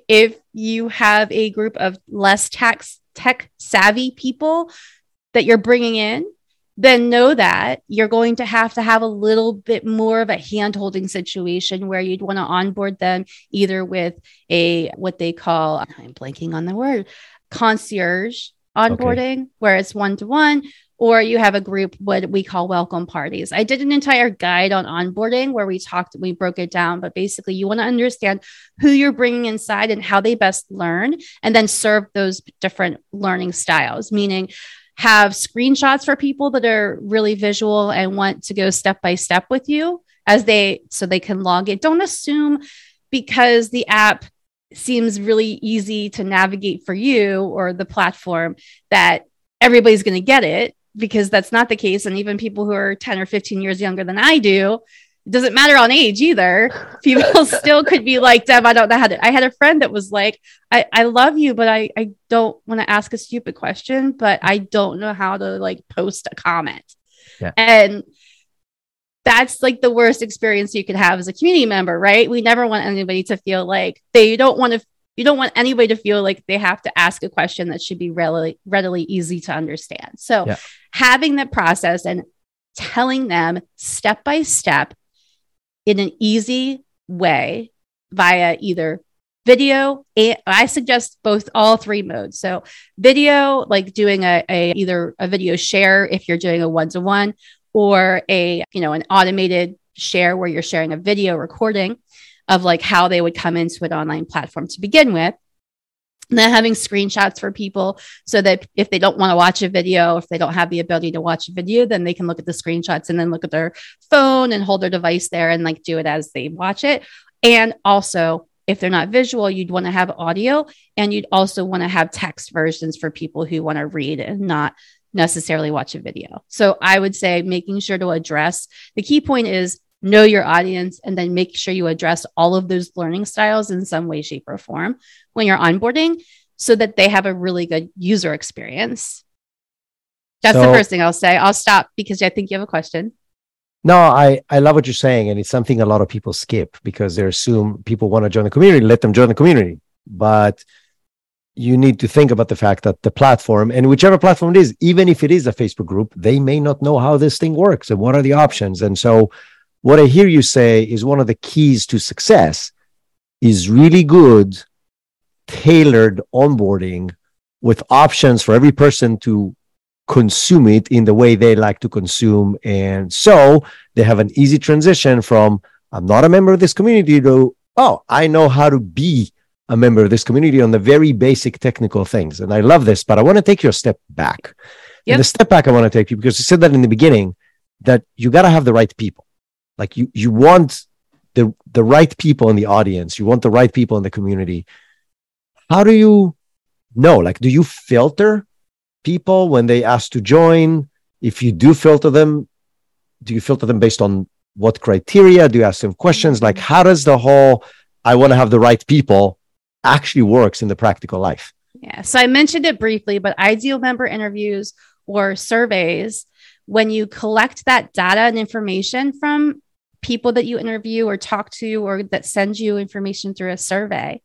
If you have a group of less tax tech savvy people that you're bringing in then know that you're going to have to have a little bit more of a hand holding situation where you'd want to onboard them either with a what they call, I'm blanking on the word, concierge onboarding, okay. where it's one to one, or you have a group what we call welcome parties. I did an entire guide on onboarding where we talked, we broke it down, but basically you want to understand who you're bringing inside and how they best learn, and then serve those different learning styles, meaning have screenshots for people that are really visual and want to go step by step with you as they so they can log in. Don't assume because the app seems really easy to navigate for you or the platform that everybody's going to get it because that's not the case and even people who are 10 or 15 years younger than I do it doesn't matter on age either. People still could be like, Deb, I don't know how to. I had a friend that was like, I, I love you, but I, I don't want to ask a stupid question, but I don't know how to like post a comment. Yeah. And that's like the worst experience you could have as a community member, right? We never want anybody to feel like they don't want to you don't want anybody to feel like they have to ask a question that should be readily readily easy to understand. So yeah. having that process and telling them step by step in an easy way via either video i suggest both all three modes. So video like doing a, a either a video share if you're doing a one-to-one or a you know an automated share where you're sharing a video recording of like how they would come into an online platform to begin with then having screenshots for people so that if they don't want to watch a video, if they don't have the ability to watch a video, then they can look at the screenshots and then look at their phone and hold their device there and like do it as they watch it. And also, if they're not visual, you'd want to have audio and you'd also want to have text versions for people who want to read and not necessarily watch a video. So I would say making sure to address the key point is know your audience and then make sure you address all of those learning styles in some way, shape, or form when you're onboarding so that they have a really good user experience. That's so, the first thing I'll say. I'll stop because I think you have a question. No, I, I love what you're saying. And it's something a lot of people skip because they assume people want to join the community, let them join the community. But you need to think about the fact that the platform and whichever platform it is, even if it is a Facebook group, they may not know how this thing works and what are the options. And so what I hear you say is one of the keys to success is really good tailored onboarding with options for every person to consume it in the way they like to consume. And so they have an easy transition from, I'm not a member of this community to, oh, I know how to be a member of this community on the very basic technical things. And I love this, but I want to take you a step back. Yep. And the step back I want to take you because you said that in the beginning that you got to have the right people. Like you, you want the the right people in the audience. You want the right people in the community. How do you know? Like, do you filter people when they ask to join? If you do filter them, do you filter them based on what criteria? Do you ask them questions? Like, mm-hmm. how does the whole I want to have the right people actually works in the practical life? Yeah. So I mentioned it briefly, but ideal member interviews or surveys, when you collect that data and information from people that you interview or talk to or that send you information through a survey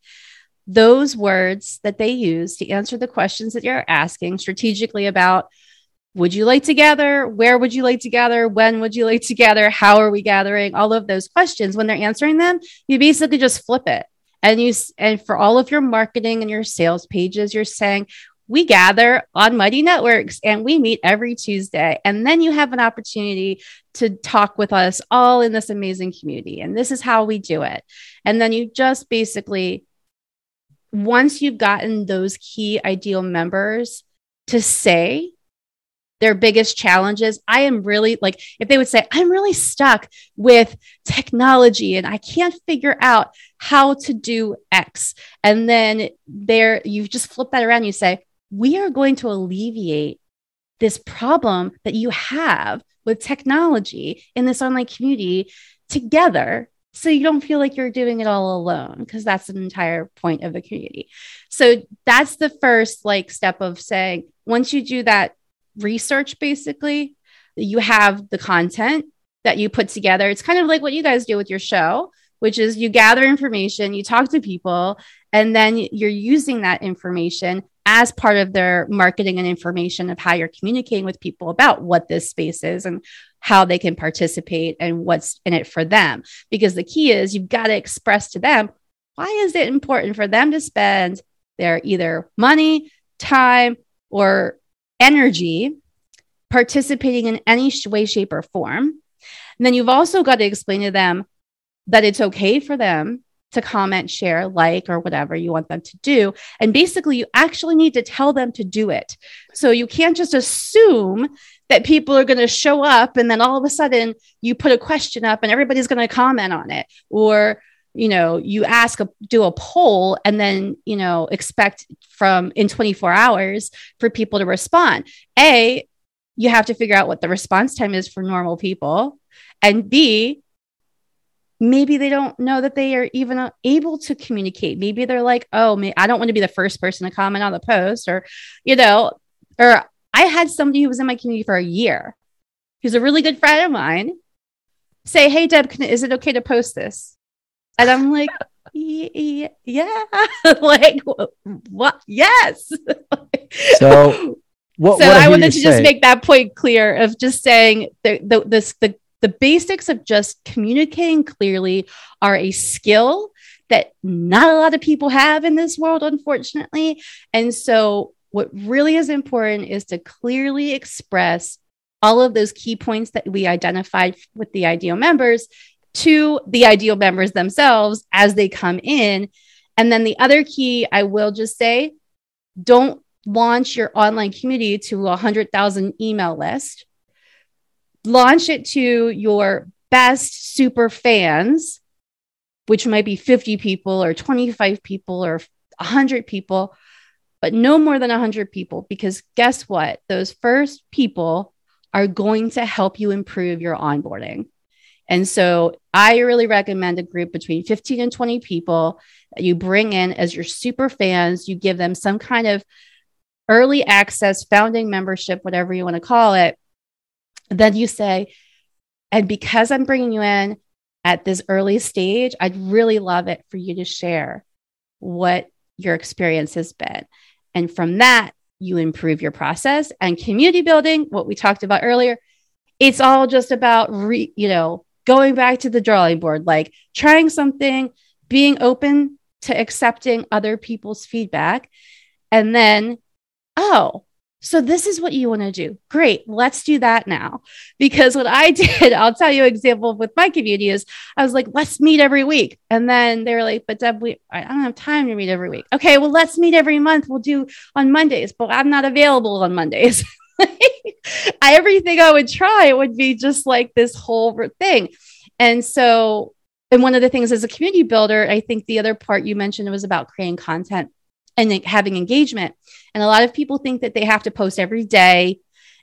those words that they use to answer the questions that you're asking strategically about would you like to gather where would you like to gather when would you like to gather how are we gathering? All of those questions when they're answering them you basically just flip it. And you and for all of your marketing and your sales pages you're saying we gather on Mighty Networks and we meet every Tuesday. And then you have an opportunity to talk with us all in this amazing community. And this is how we do it. And then you just basically, once you've gotten those key ideal members to say their biggest challenges, I am really like, if they would say, I'm really stuck with technology and I can't figure out how to do X. And then there, you just flip that around, you say, we are going to alleviate this problem that you have with technology in this online community together so you don't feel like you're doing it all alone because that's an entire point of the community. So that's the first like step of saying once you do that research basically you have the content that you put together. It's kind of like what you guys do with your show which is you gather information you talk to people and then you're using that information as part of their marketing and information of how you're communicating with people about what this space is and how they can participate and what's in it for them. Because the key is you've got to express to them why is it important for them to spend their either money, time, or energy participating in any way, shape, or form. And then you've also got to explain to them that it's okay for them to comment, share, like, or whatever you want them to do. And basically, you actually need to tell them to do it. So you can't just assume that people are going to show up and then all of a sudden you put a question up and everybody's going to comment on it. Or, you know, you ask, a, do a poll and then, you know, expect from in 24 hours for people to respond. A, you have to figure out what the response time is for normal people. And B, maybe they don't know that they are even uh, able to communicate. Maybe they're like, oh, I don't want to be the first person to comment on the post, or, you know, or I had somebody who was in my community for a year, who's a really good friend of mine, say, hey, Deb, can, is it okay to post this? And I'm like, yeah, like what? Yes. so, what, so what I wanted to say? just make that point clear of just saying the, the, this, the the basics of just communicating clearly are a skill that not a lot of people have in this world, unfortunately. And so, what really is important is to clearly express all of those key points that we identified with the ideal members to the ideal members themselves as they come in. And then the other key, I will just say, don't launch your online community to a 100,000 email list launch it to your best super fans, which might be 50 people or 25 people or 100 people, but no more than 100 people. Because guess what? Those first people are going to help you improve your onboarding. And so I really recommend a group between 15 and 20 people that you bring in as your super fans. You give them some kind of early access, founding membership, whatever you want to call it then you say, and because I'm bringing you in at this early stage, I'd really love it for you to share what your experience has been. And from that, you improve your process and community building, what we talked about earlier. It's all just about, re, you know, going back to the drawing board, like trying something, being open to accepting other people's feedback. And then, oh, so this is what you want to do. Great. Let's do that now. Because what I did, I'll tell you an example with my community is I was like, let's meet every week. And then they were like, but Deb, we, I don't have time to meet every week. Okay. Well, let's meet every month. We'll do on Mondays, but I'm not available on Mondays. Everything I would try would be just like this whole thing. And so, and one of the things as a community builder, I think the other part you mentioned was about creating content and having engagement. And a lot of people think that they have to post every day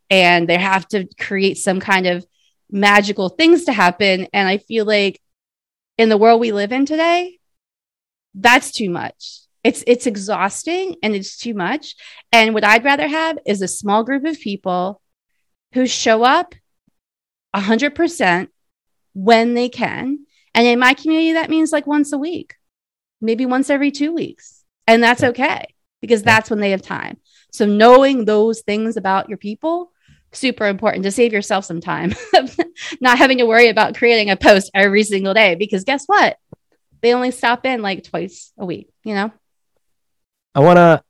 and they have to create some kind of magical things to happen. And I feel like in the world we live in today, that's too much. It's it's exhausting and it's too much. And what I'd rather have is a small group of people who show up 100% when they can. And in my community, that means like once a week, maybe once every two weeks. And that's okay because that's when they have time. So knowing those things about your people, super important to save yourself some time, not having to worry about creating a post every single day because guess what? They only stop in like twice a week, you know? I want to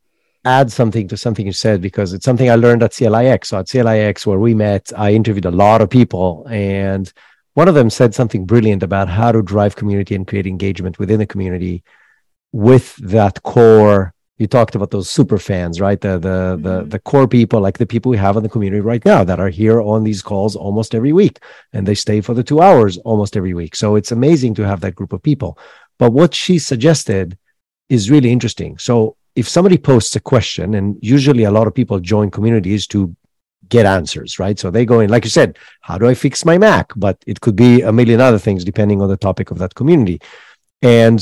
add something to something you said because it's something I learned at CLIX. So at CLIX, where we met, I interviewed a lot of people, and one of them said something brilliant about how to drive community and create engagement within the community with that core you talked about those super fans right? The the mm-hmm. the, the core people like the people we have in the community right now that are here on these calls almost every week and they stay for the two hours almost every week. So it's amazing to have that group of people. But what she suggested is really interesting. So if somebody posts a question and usually a lot of people join communities to get answers right? So they go in like you said how do i fix my mac? But it could be a million other things depending on the topic of that community. And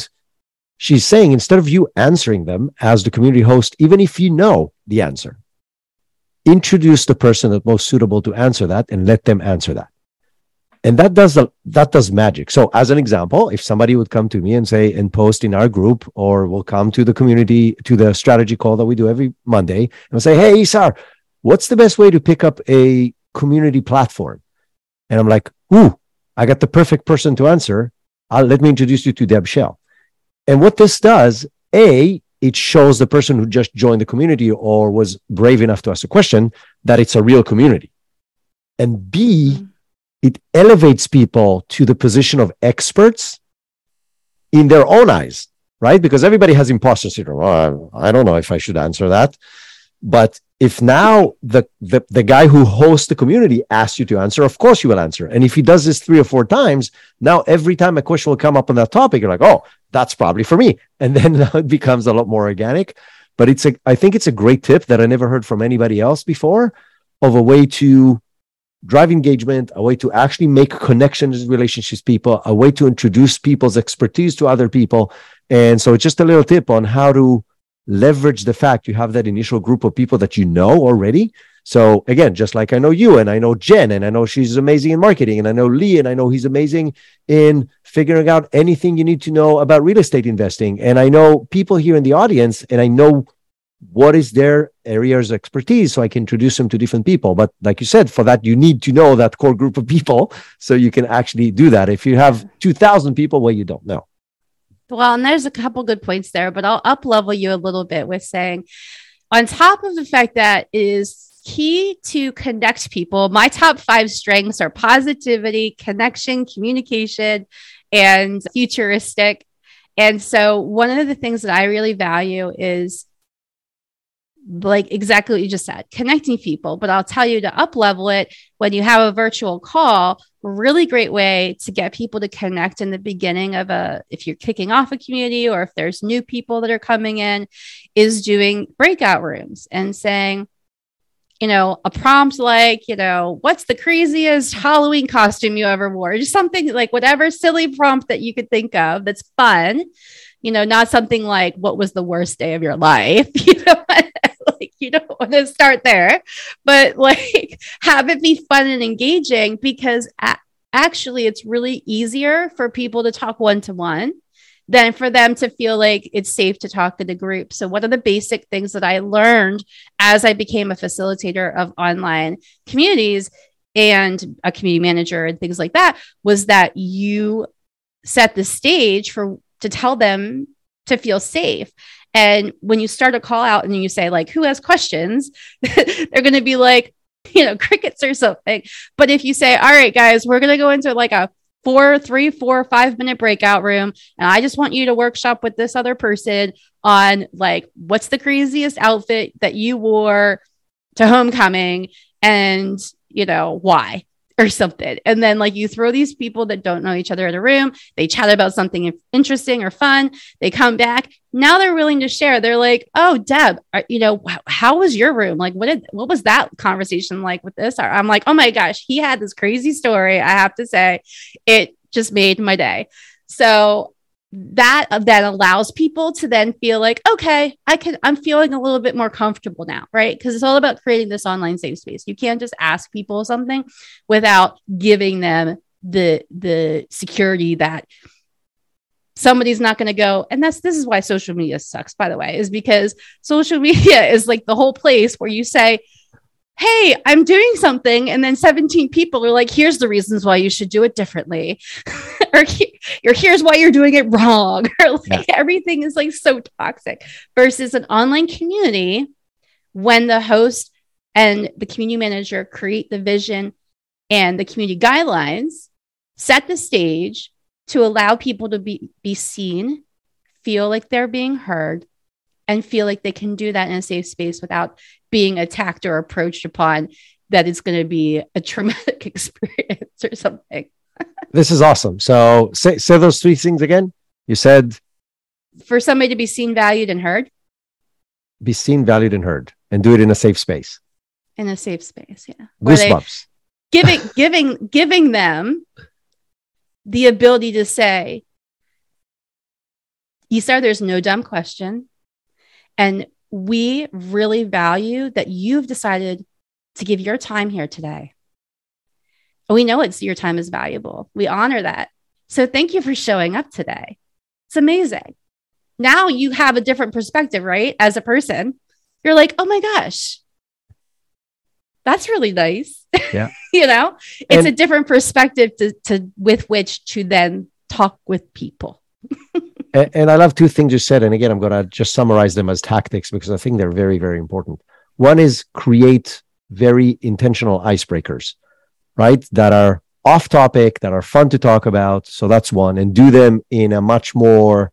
she's saying instead of you answering them as the community host, even if you know the answer, introduce the person that's most suitable to answer that and let them answer that. And that does the, that does magic. So as an example, if somebody would come to me and say and post in our group or will come to the community to the strategy call that we do every Monday and say, Hey, Isar, what's the best way to pick up a community platform? And I'm like, Ooh, I got the perfect person to answer. I'll, let me introduce you to Deb Schell. And what this does, A, it shows the person who just joined the community or was brave enough to ask a question that it's a real community. And B, mm-hmm. it elevates people to the position of experts in their own eyes, right? Because everybody has imposter syndrome. Oh, I don't know if I should answer that. But if now the, the, the guy who hosts the community asks you to answer, of course you will answer. And if he does this three or four times, now every time a question will come up on that topic, you're like, oh, that's probably for me. And then it becomes a lot more organic. But it's a, I think it's a great tip that I never heard from anybody else before of a way to drive engagement, a way to actually make connections, relationships, people, a way to introduce people's expertise to other people. And so it's just a little tip on how to leverage the fact you have that initial group of people that you know already. So again, just like I know you and I know Jen and I know she's amazing in marketing and I know Lee and I know he's amazing in figuring out anything you need to know about real estate investing. And I know people here in the audience and I know what is their areas of expertise so I can introduce them to different people. But like you said, for that, you need to know that core group of people so you can actually do that. If you have 2000 people, well, you don't know. Well, and there's a couple good points there, but I'll up level you a little bit with saying, on top of the fact that is key to connect people, my top five strengths are positivity, connection, communication, and futuristic. And so, one of the things that I really value is like exactly what you just said connecting people but i'll tell you to up level it when you have a virtual call really great way to get people to connect in the beginning of a if you're kicking off a community or if there's new people that are coming in is doing breakout rooms and saying you know a prompt like you know what's the craziest halloween costume you ever wore? Just something like whatever silly prompt that you could think of that's fun you know not something like what was the worst day of your life? You know you don't want to start there but like have it be fun and engaging because a- actually it's really easier for people to talk one to one than for them to feel like it's safe to talk in a group. So, one of the basic things that I learned as I became a facilitator of online communities and a community manager and things like that was that you set the stage for to tell them to feel safe. And when you start a call out and you say, like, who has questions, they're going to be like, you know, crickets or something. But if you say, all right, guys, we're going to go into like a four, three, four, five minute breakout room. And I just want you to workshop with this other person on like, what's the craziest outfit that you wore to homecoming and, you know, why? Or something. And then like you throw these people that don't know each other in a room, they chat about something interesting or fun, they come back. Now they're willing to share. They're like, "Oh, Deb, are, you know, how was your room? Like what did what was that conversation like with this?" I'm like, "Oh my gosh, he had this crazy story, I have to say. It just made my day." So that then allows people to then feel like okay i can i'm feeling a little bit more comfortable now right? Because it's all about creating this online safe space. You can't just ask people something without giving them the the security that somebody's not going to go and that's this is why social media sucks by the way is because social media is like the whole place where you say hey, I'm doing something. And then 17 people are like, here's the reasons why you should do it differently. or, or here's why you're doing it wrong. or like yeah. everything is like so toxic versus an online community when the host and the community manager create the vision and the community guidelines, set the stage to allow people to be, be seen, feel like they're being heard, and feel like they can do that in a safe space without being attacked or approached upon that it's going to be a traumatic experience or something. this is awesome. So say say those three things again. You said for somebody to be seen, valued, and heard. Be seen, valued, and heard, and do it in a safe space. In a safe space, yeah. Goosebumps. Giving giving giving them the ability to say, Isar, there's no dumb question. And we really value that you've decided to give your time here today. We know it's your time is valuable. We honor that. So thank you for showing up today. It's amazing. Now you have a different perspective, right? As a person, you're like, oh my gosh, that's really nice. Yeah. you know, it's and, a different perspective to, to with which to then talk with people. and, and I love two things you said. And again, I'm going to just summarize them as tactics because I think they're very, very important. One is create very intentional icebreakers, right? That are off topic, that are fun to talk about. So that's one, and do them in a much more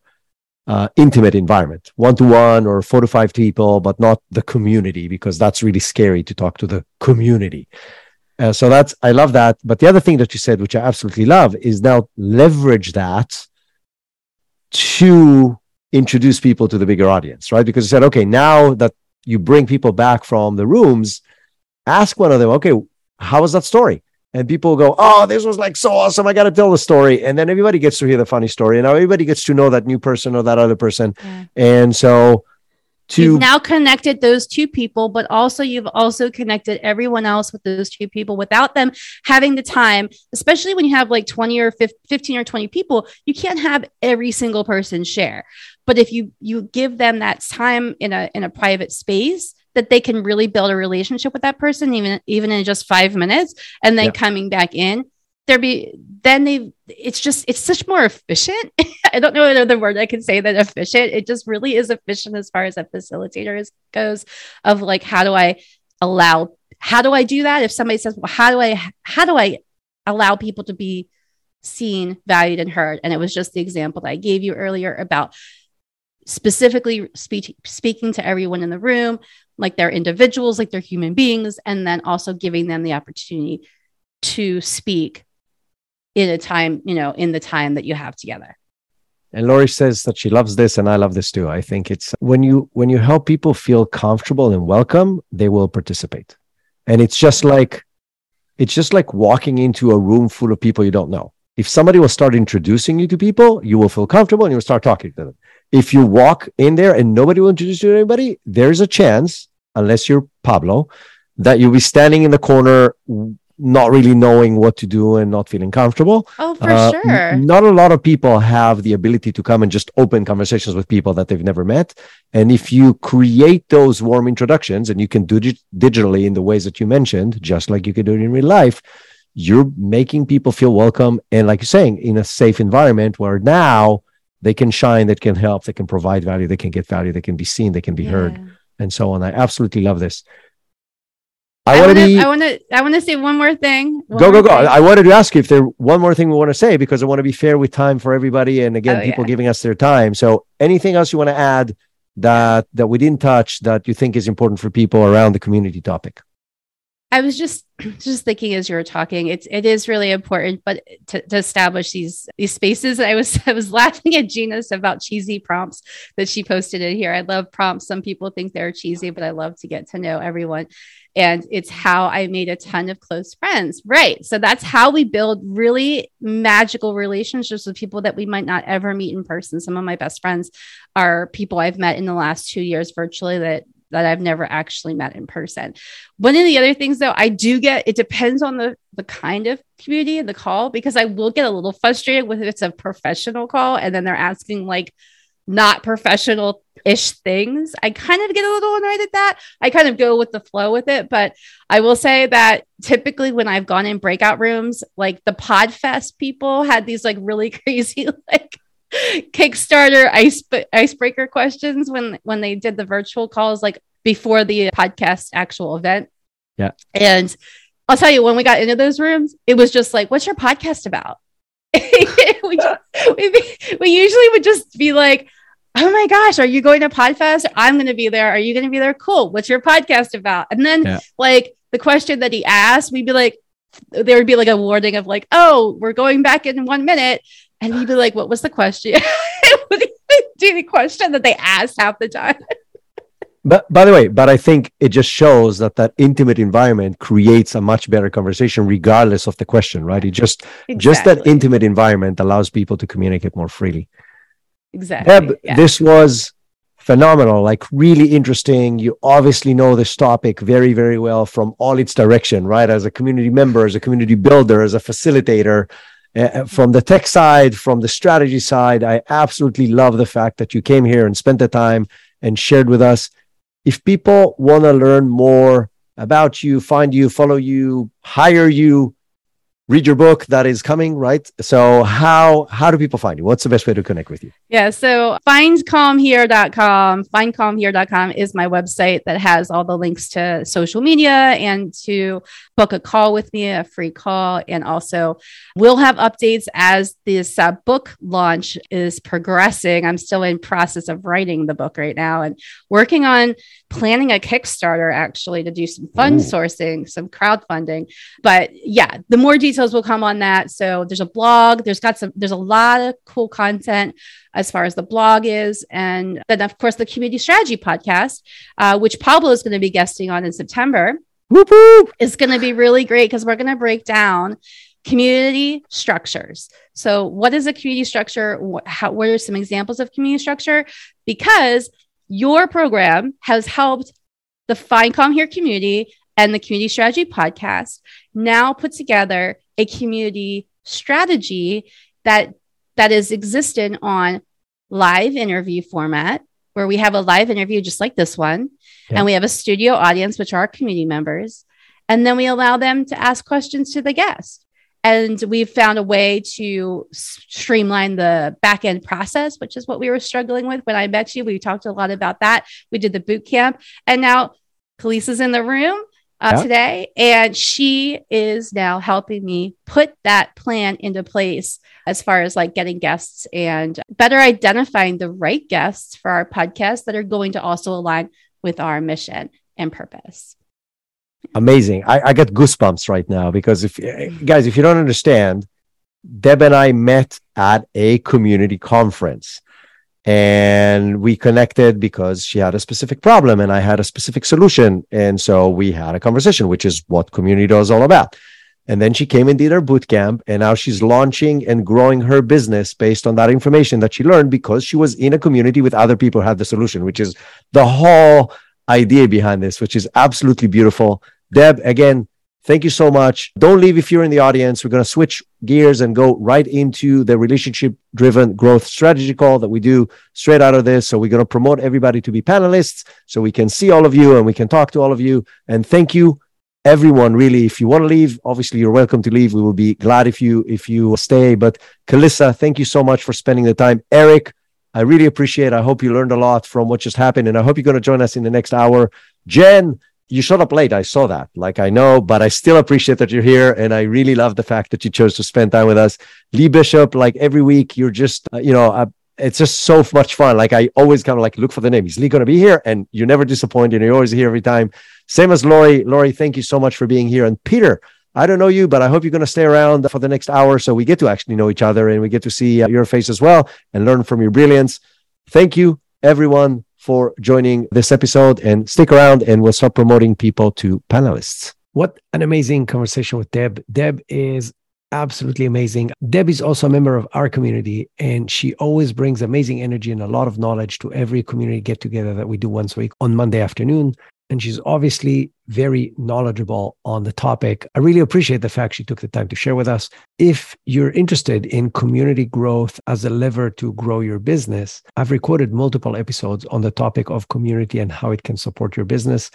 uh, intimate environment, one to one or four to five people, but not the community, because that's really scary to talk to the community. Uh, so that's, I love that. But the other thing that you said, which I absolutely love, is now leverage that to introduce people to the bigger audience, right? Because you said, okay, now that you bring people back from the rooms, ask one of them, okay, how was that story? And people go, oh, this was like so awesome. I got to tell the story. And then everybody gets to hear the funny story. And now everybody gets to know that new person or that other person. Yeah. And so to you've now connected those two people, but also you've also connected everyone else with those two people without them having the time, especially when you have like 20 or 15 or 20 people, you can't have every single person share. But if you you give them that time in a in a private space, that they can really build a relationship with that person even even in just five minutes and then coming back in there be then they it's just it's such more efficient. I don't know another word i can say than efficient. It just really is efficient as far as a facilitator is, goes of like how do i allow how do i do that? If somebody says well how do i how do i allow people to be seen valued and heard? And it was just the example that i gave you earlier about specifically speak, speaking to everyone in the room like they're individuals like they're human beings and then also giving them the opportunity to speak in a time, you know, in the time that you have together. And Lori says that she loves this, and I love this too. I think it's when you when you help people feel comfortable and welcome, they will participate. And it's just like it's just like walking into a room full of people you don't know. If somebody will start introducing you to people, you will feel comfortable and you'll start talking to them. If you walk in there and nobody will introduce you to anybody, there's a chance, unless you're Pablo, that you'll be standing in the corner not really knowing what to do and not feeling comfortable. Oh, for uh, sure. N- not a lot of people have the ability to come and just open conversations with people that they've never met. And if you create those warm introductions and you can do it digitally in the ways that you mentioned, just like you can do it in real life, you're making people feel welcome. And like you're saying, in a safe environment where now they can shine, that can help, they can provide value, they can get value, they can be seen, they can be yeah. heard, and so on. I absolutely love this. I, want to be. I want to. I want to say one more thing. One go go go! Thing. I wanted to ask you if there one more thing we want to say because I want to be fair with time for everybody, and again, oh, people yeah. giving us their time. So, anything else you want to add that that we didn't touch that you think is important for people around the community topic? I was just just thinking as you were talking, it's it is really important, but to, to, establish these these spaces. I was I was laughing at Gina's about cheesy prompts that she posted in here. I love prompts. Some people think they're cheesy, but I love to get to know everyone. And it's how I made a ton of close friends. Right. So that's how we build really magical relationships with people that we might not ever meet in person. Some of my best friends are people I've met in the last two years virtually that that I've never actually met in person. One of the other things though, I do get it depends on the the kind of community and the call because I will get a little frustrated with if it's a professional call and then they're asking like not professional ish things. I kind of get a little annoyed at that. I kind of go with the flow with it, but I will say that typically when I've gone in breakout rooms, like the Podfest people had these like really crazy like Kickstarter ice icebreaker questions when when they did the virtual calls like before the podcast actual event. Yeah. And I'll tell you when we got into those rooms, it was just like, what's your podcast about? we, just, we, we usually would just be like, oh my gosh, are you going to Podfest? I'm going to be there. Are you going to be there? Cool. What's your podcast about? And then yeah. like the question that he asked, we'd be like, there would be like a warning of like, oh, we're going back in one minute. And he'd be like, what was the question? do the question that they asked half the time. but by the way, but I think it just shows that that intimate environment creates a much better conversation, regardless of the question, right? It just exactly. just that intimate environment allows people to communicate more freely. Exactly. Deb, yeah. this was phenomenal, like really interesting. You obviously know this topic very, very well from all its direction, right? As a community member, as a community builder, as a facilitator, uh, from the tech side, from the strategy side, I absolutely love the fact that you came here and spent the time and shared with us. If people want to learn more about you, find you, follow you, hire you, read your book that is coming right? So how how do people find you? What's the best way to connect with you? Yeah so findcalmhere.com findcalmhere.com is my website that has all the links to social media and to book a call with me a free call and also we'll have updates as this uh, book launch is progressing. I'm still in process of writing the book right now and working on planning a kickstarter actually to do some fund Ooh. sourcing some crowdfunding but yeah the more details will come on that. So there's a blog. There's got some. There's a lot of cool content as far as the blog is, and then of course the community strategy podcast, uh, which Pablo is going to be guesting on in September. Whoop, whoop. Is going to be really great because we're going to break down community structures. So, what is a community structure? What, how, what are some examples of community structure? Because your program has helped the Find Calm Here community and the Community Strategy podcast now put together a community strategy that that is existent on live interview format where we have a live interview just like this one yeah. and we have a studio audience which are community members and then we allow them to ask questions to the guest and we've found a way to streamline the back end process which is what we were struggling with when i met you we talked a lot about that we did the boot camp and now Kalisa's in the room uh, yeah. today. And she is now helping me put that plan into place as far as like getting guests and better identifying the right guests for our podcast that are going to also align with our mission and purpose. Amazing. I, I get goosebumps right now because if guys, if you don't understand, Deb and I met at a community conference and we connected because she had a specific problem and I had a specific solution. And so we had a conversation, which is what community is all about. And then she came and did her boot camp, and now she's launching and growing her business based on that information that she learned because she was in a community with other people who had the solution, which is the whole idea behind this, which is absolutely beautiful. Deb, again, Thank you so much. Don't leave if you're in the audience. We're going to switch gears and go right into the relationship driven growth strategy call that we do straight out of this. So, we're going to promote everybody to be panelists so we can see all of you and we can talk to all of you. And thank you everyone really if you want to leave obviously you're welcome to leave we will be glad if you if you stay but Kalissa thank you so much for spending the time Eric I really appreciate. I hope you learned a lot from what just happened and I hope you're going to join us in the next hour Jen you showed up late I saw that like I know but I still appreciate that you're here and I really love the fact that you chose to spend time with us Lee Bishop like every week you're just uh, you know uh, it's just so much fun. Like I always kind of like look for the name. Is Lee going to be here? And you're never disappointed. You're always here every time. Same as Lori. Lori, thank you so much for being here. And Peter, I don't know you, but I hope you're going to stay around for the next hour so we get to actually know each other and we get to see uh, your face as well and learn from your brilliance. Thank you, everyone, for joining this episode and stick around and we'll start promoting people to panelists. What an amazing conversation with Deb. Deb is absolutely amazing. Deb is also a member of our community, and she always brings amazing energy and a lot of knowledge to every community get together that we do once a week on Monday afternoon. And she's obviously very knowledgeable on the topic. I really appreciate the fact she took the time to share with us. If you're interested in community growth as a lever to grow your business, I've recorded multiple episodes on the topic of community and how it can support your business.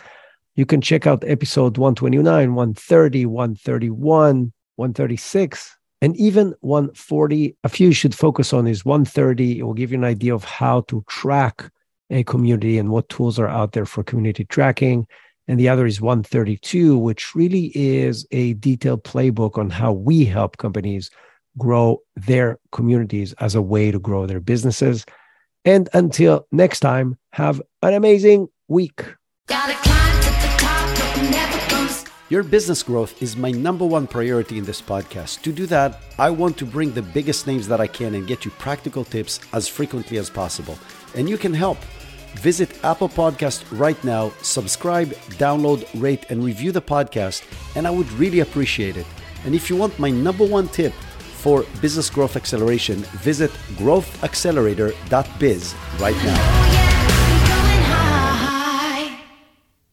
You can check out episode 129, 130, 131, 136, and even 140. A few you should focus on is 130. It will give you an idea of how to track a community and what tools are out there for community tracking. And the other is 132, which really is a detailed playbook on how we help companies grow their communities as a way to grow their businesses. And until next time, have an amazing week. Your business growth is my number one priority in this podcast. To do that, I want to bring the biggest names that I can and get you practical tips as frequently as possible. And you can help. Visit Apple Podcast right now, subscribe, download, rate, and review the podcast, and I would really appreciate it. And if you want my number one tip for business growth acceleration, visit growthaccelerator.biz right now.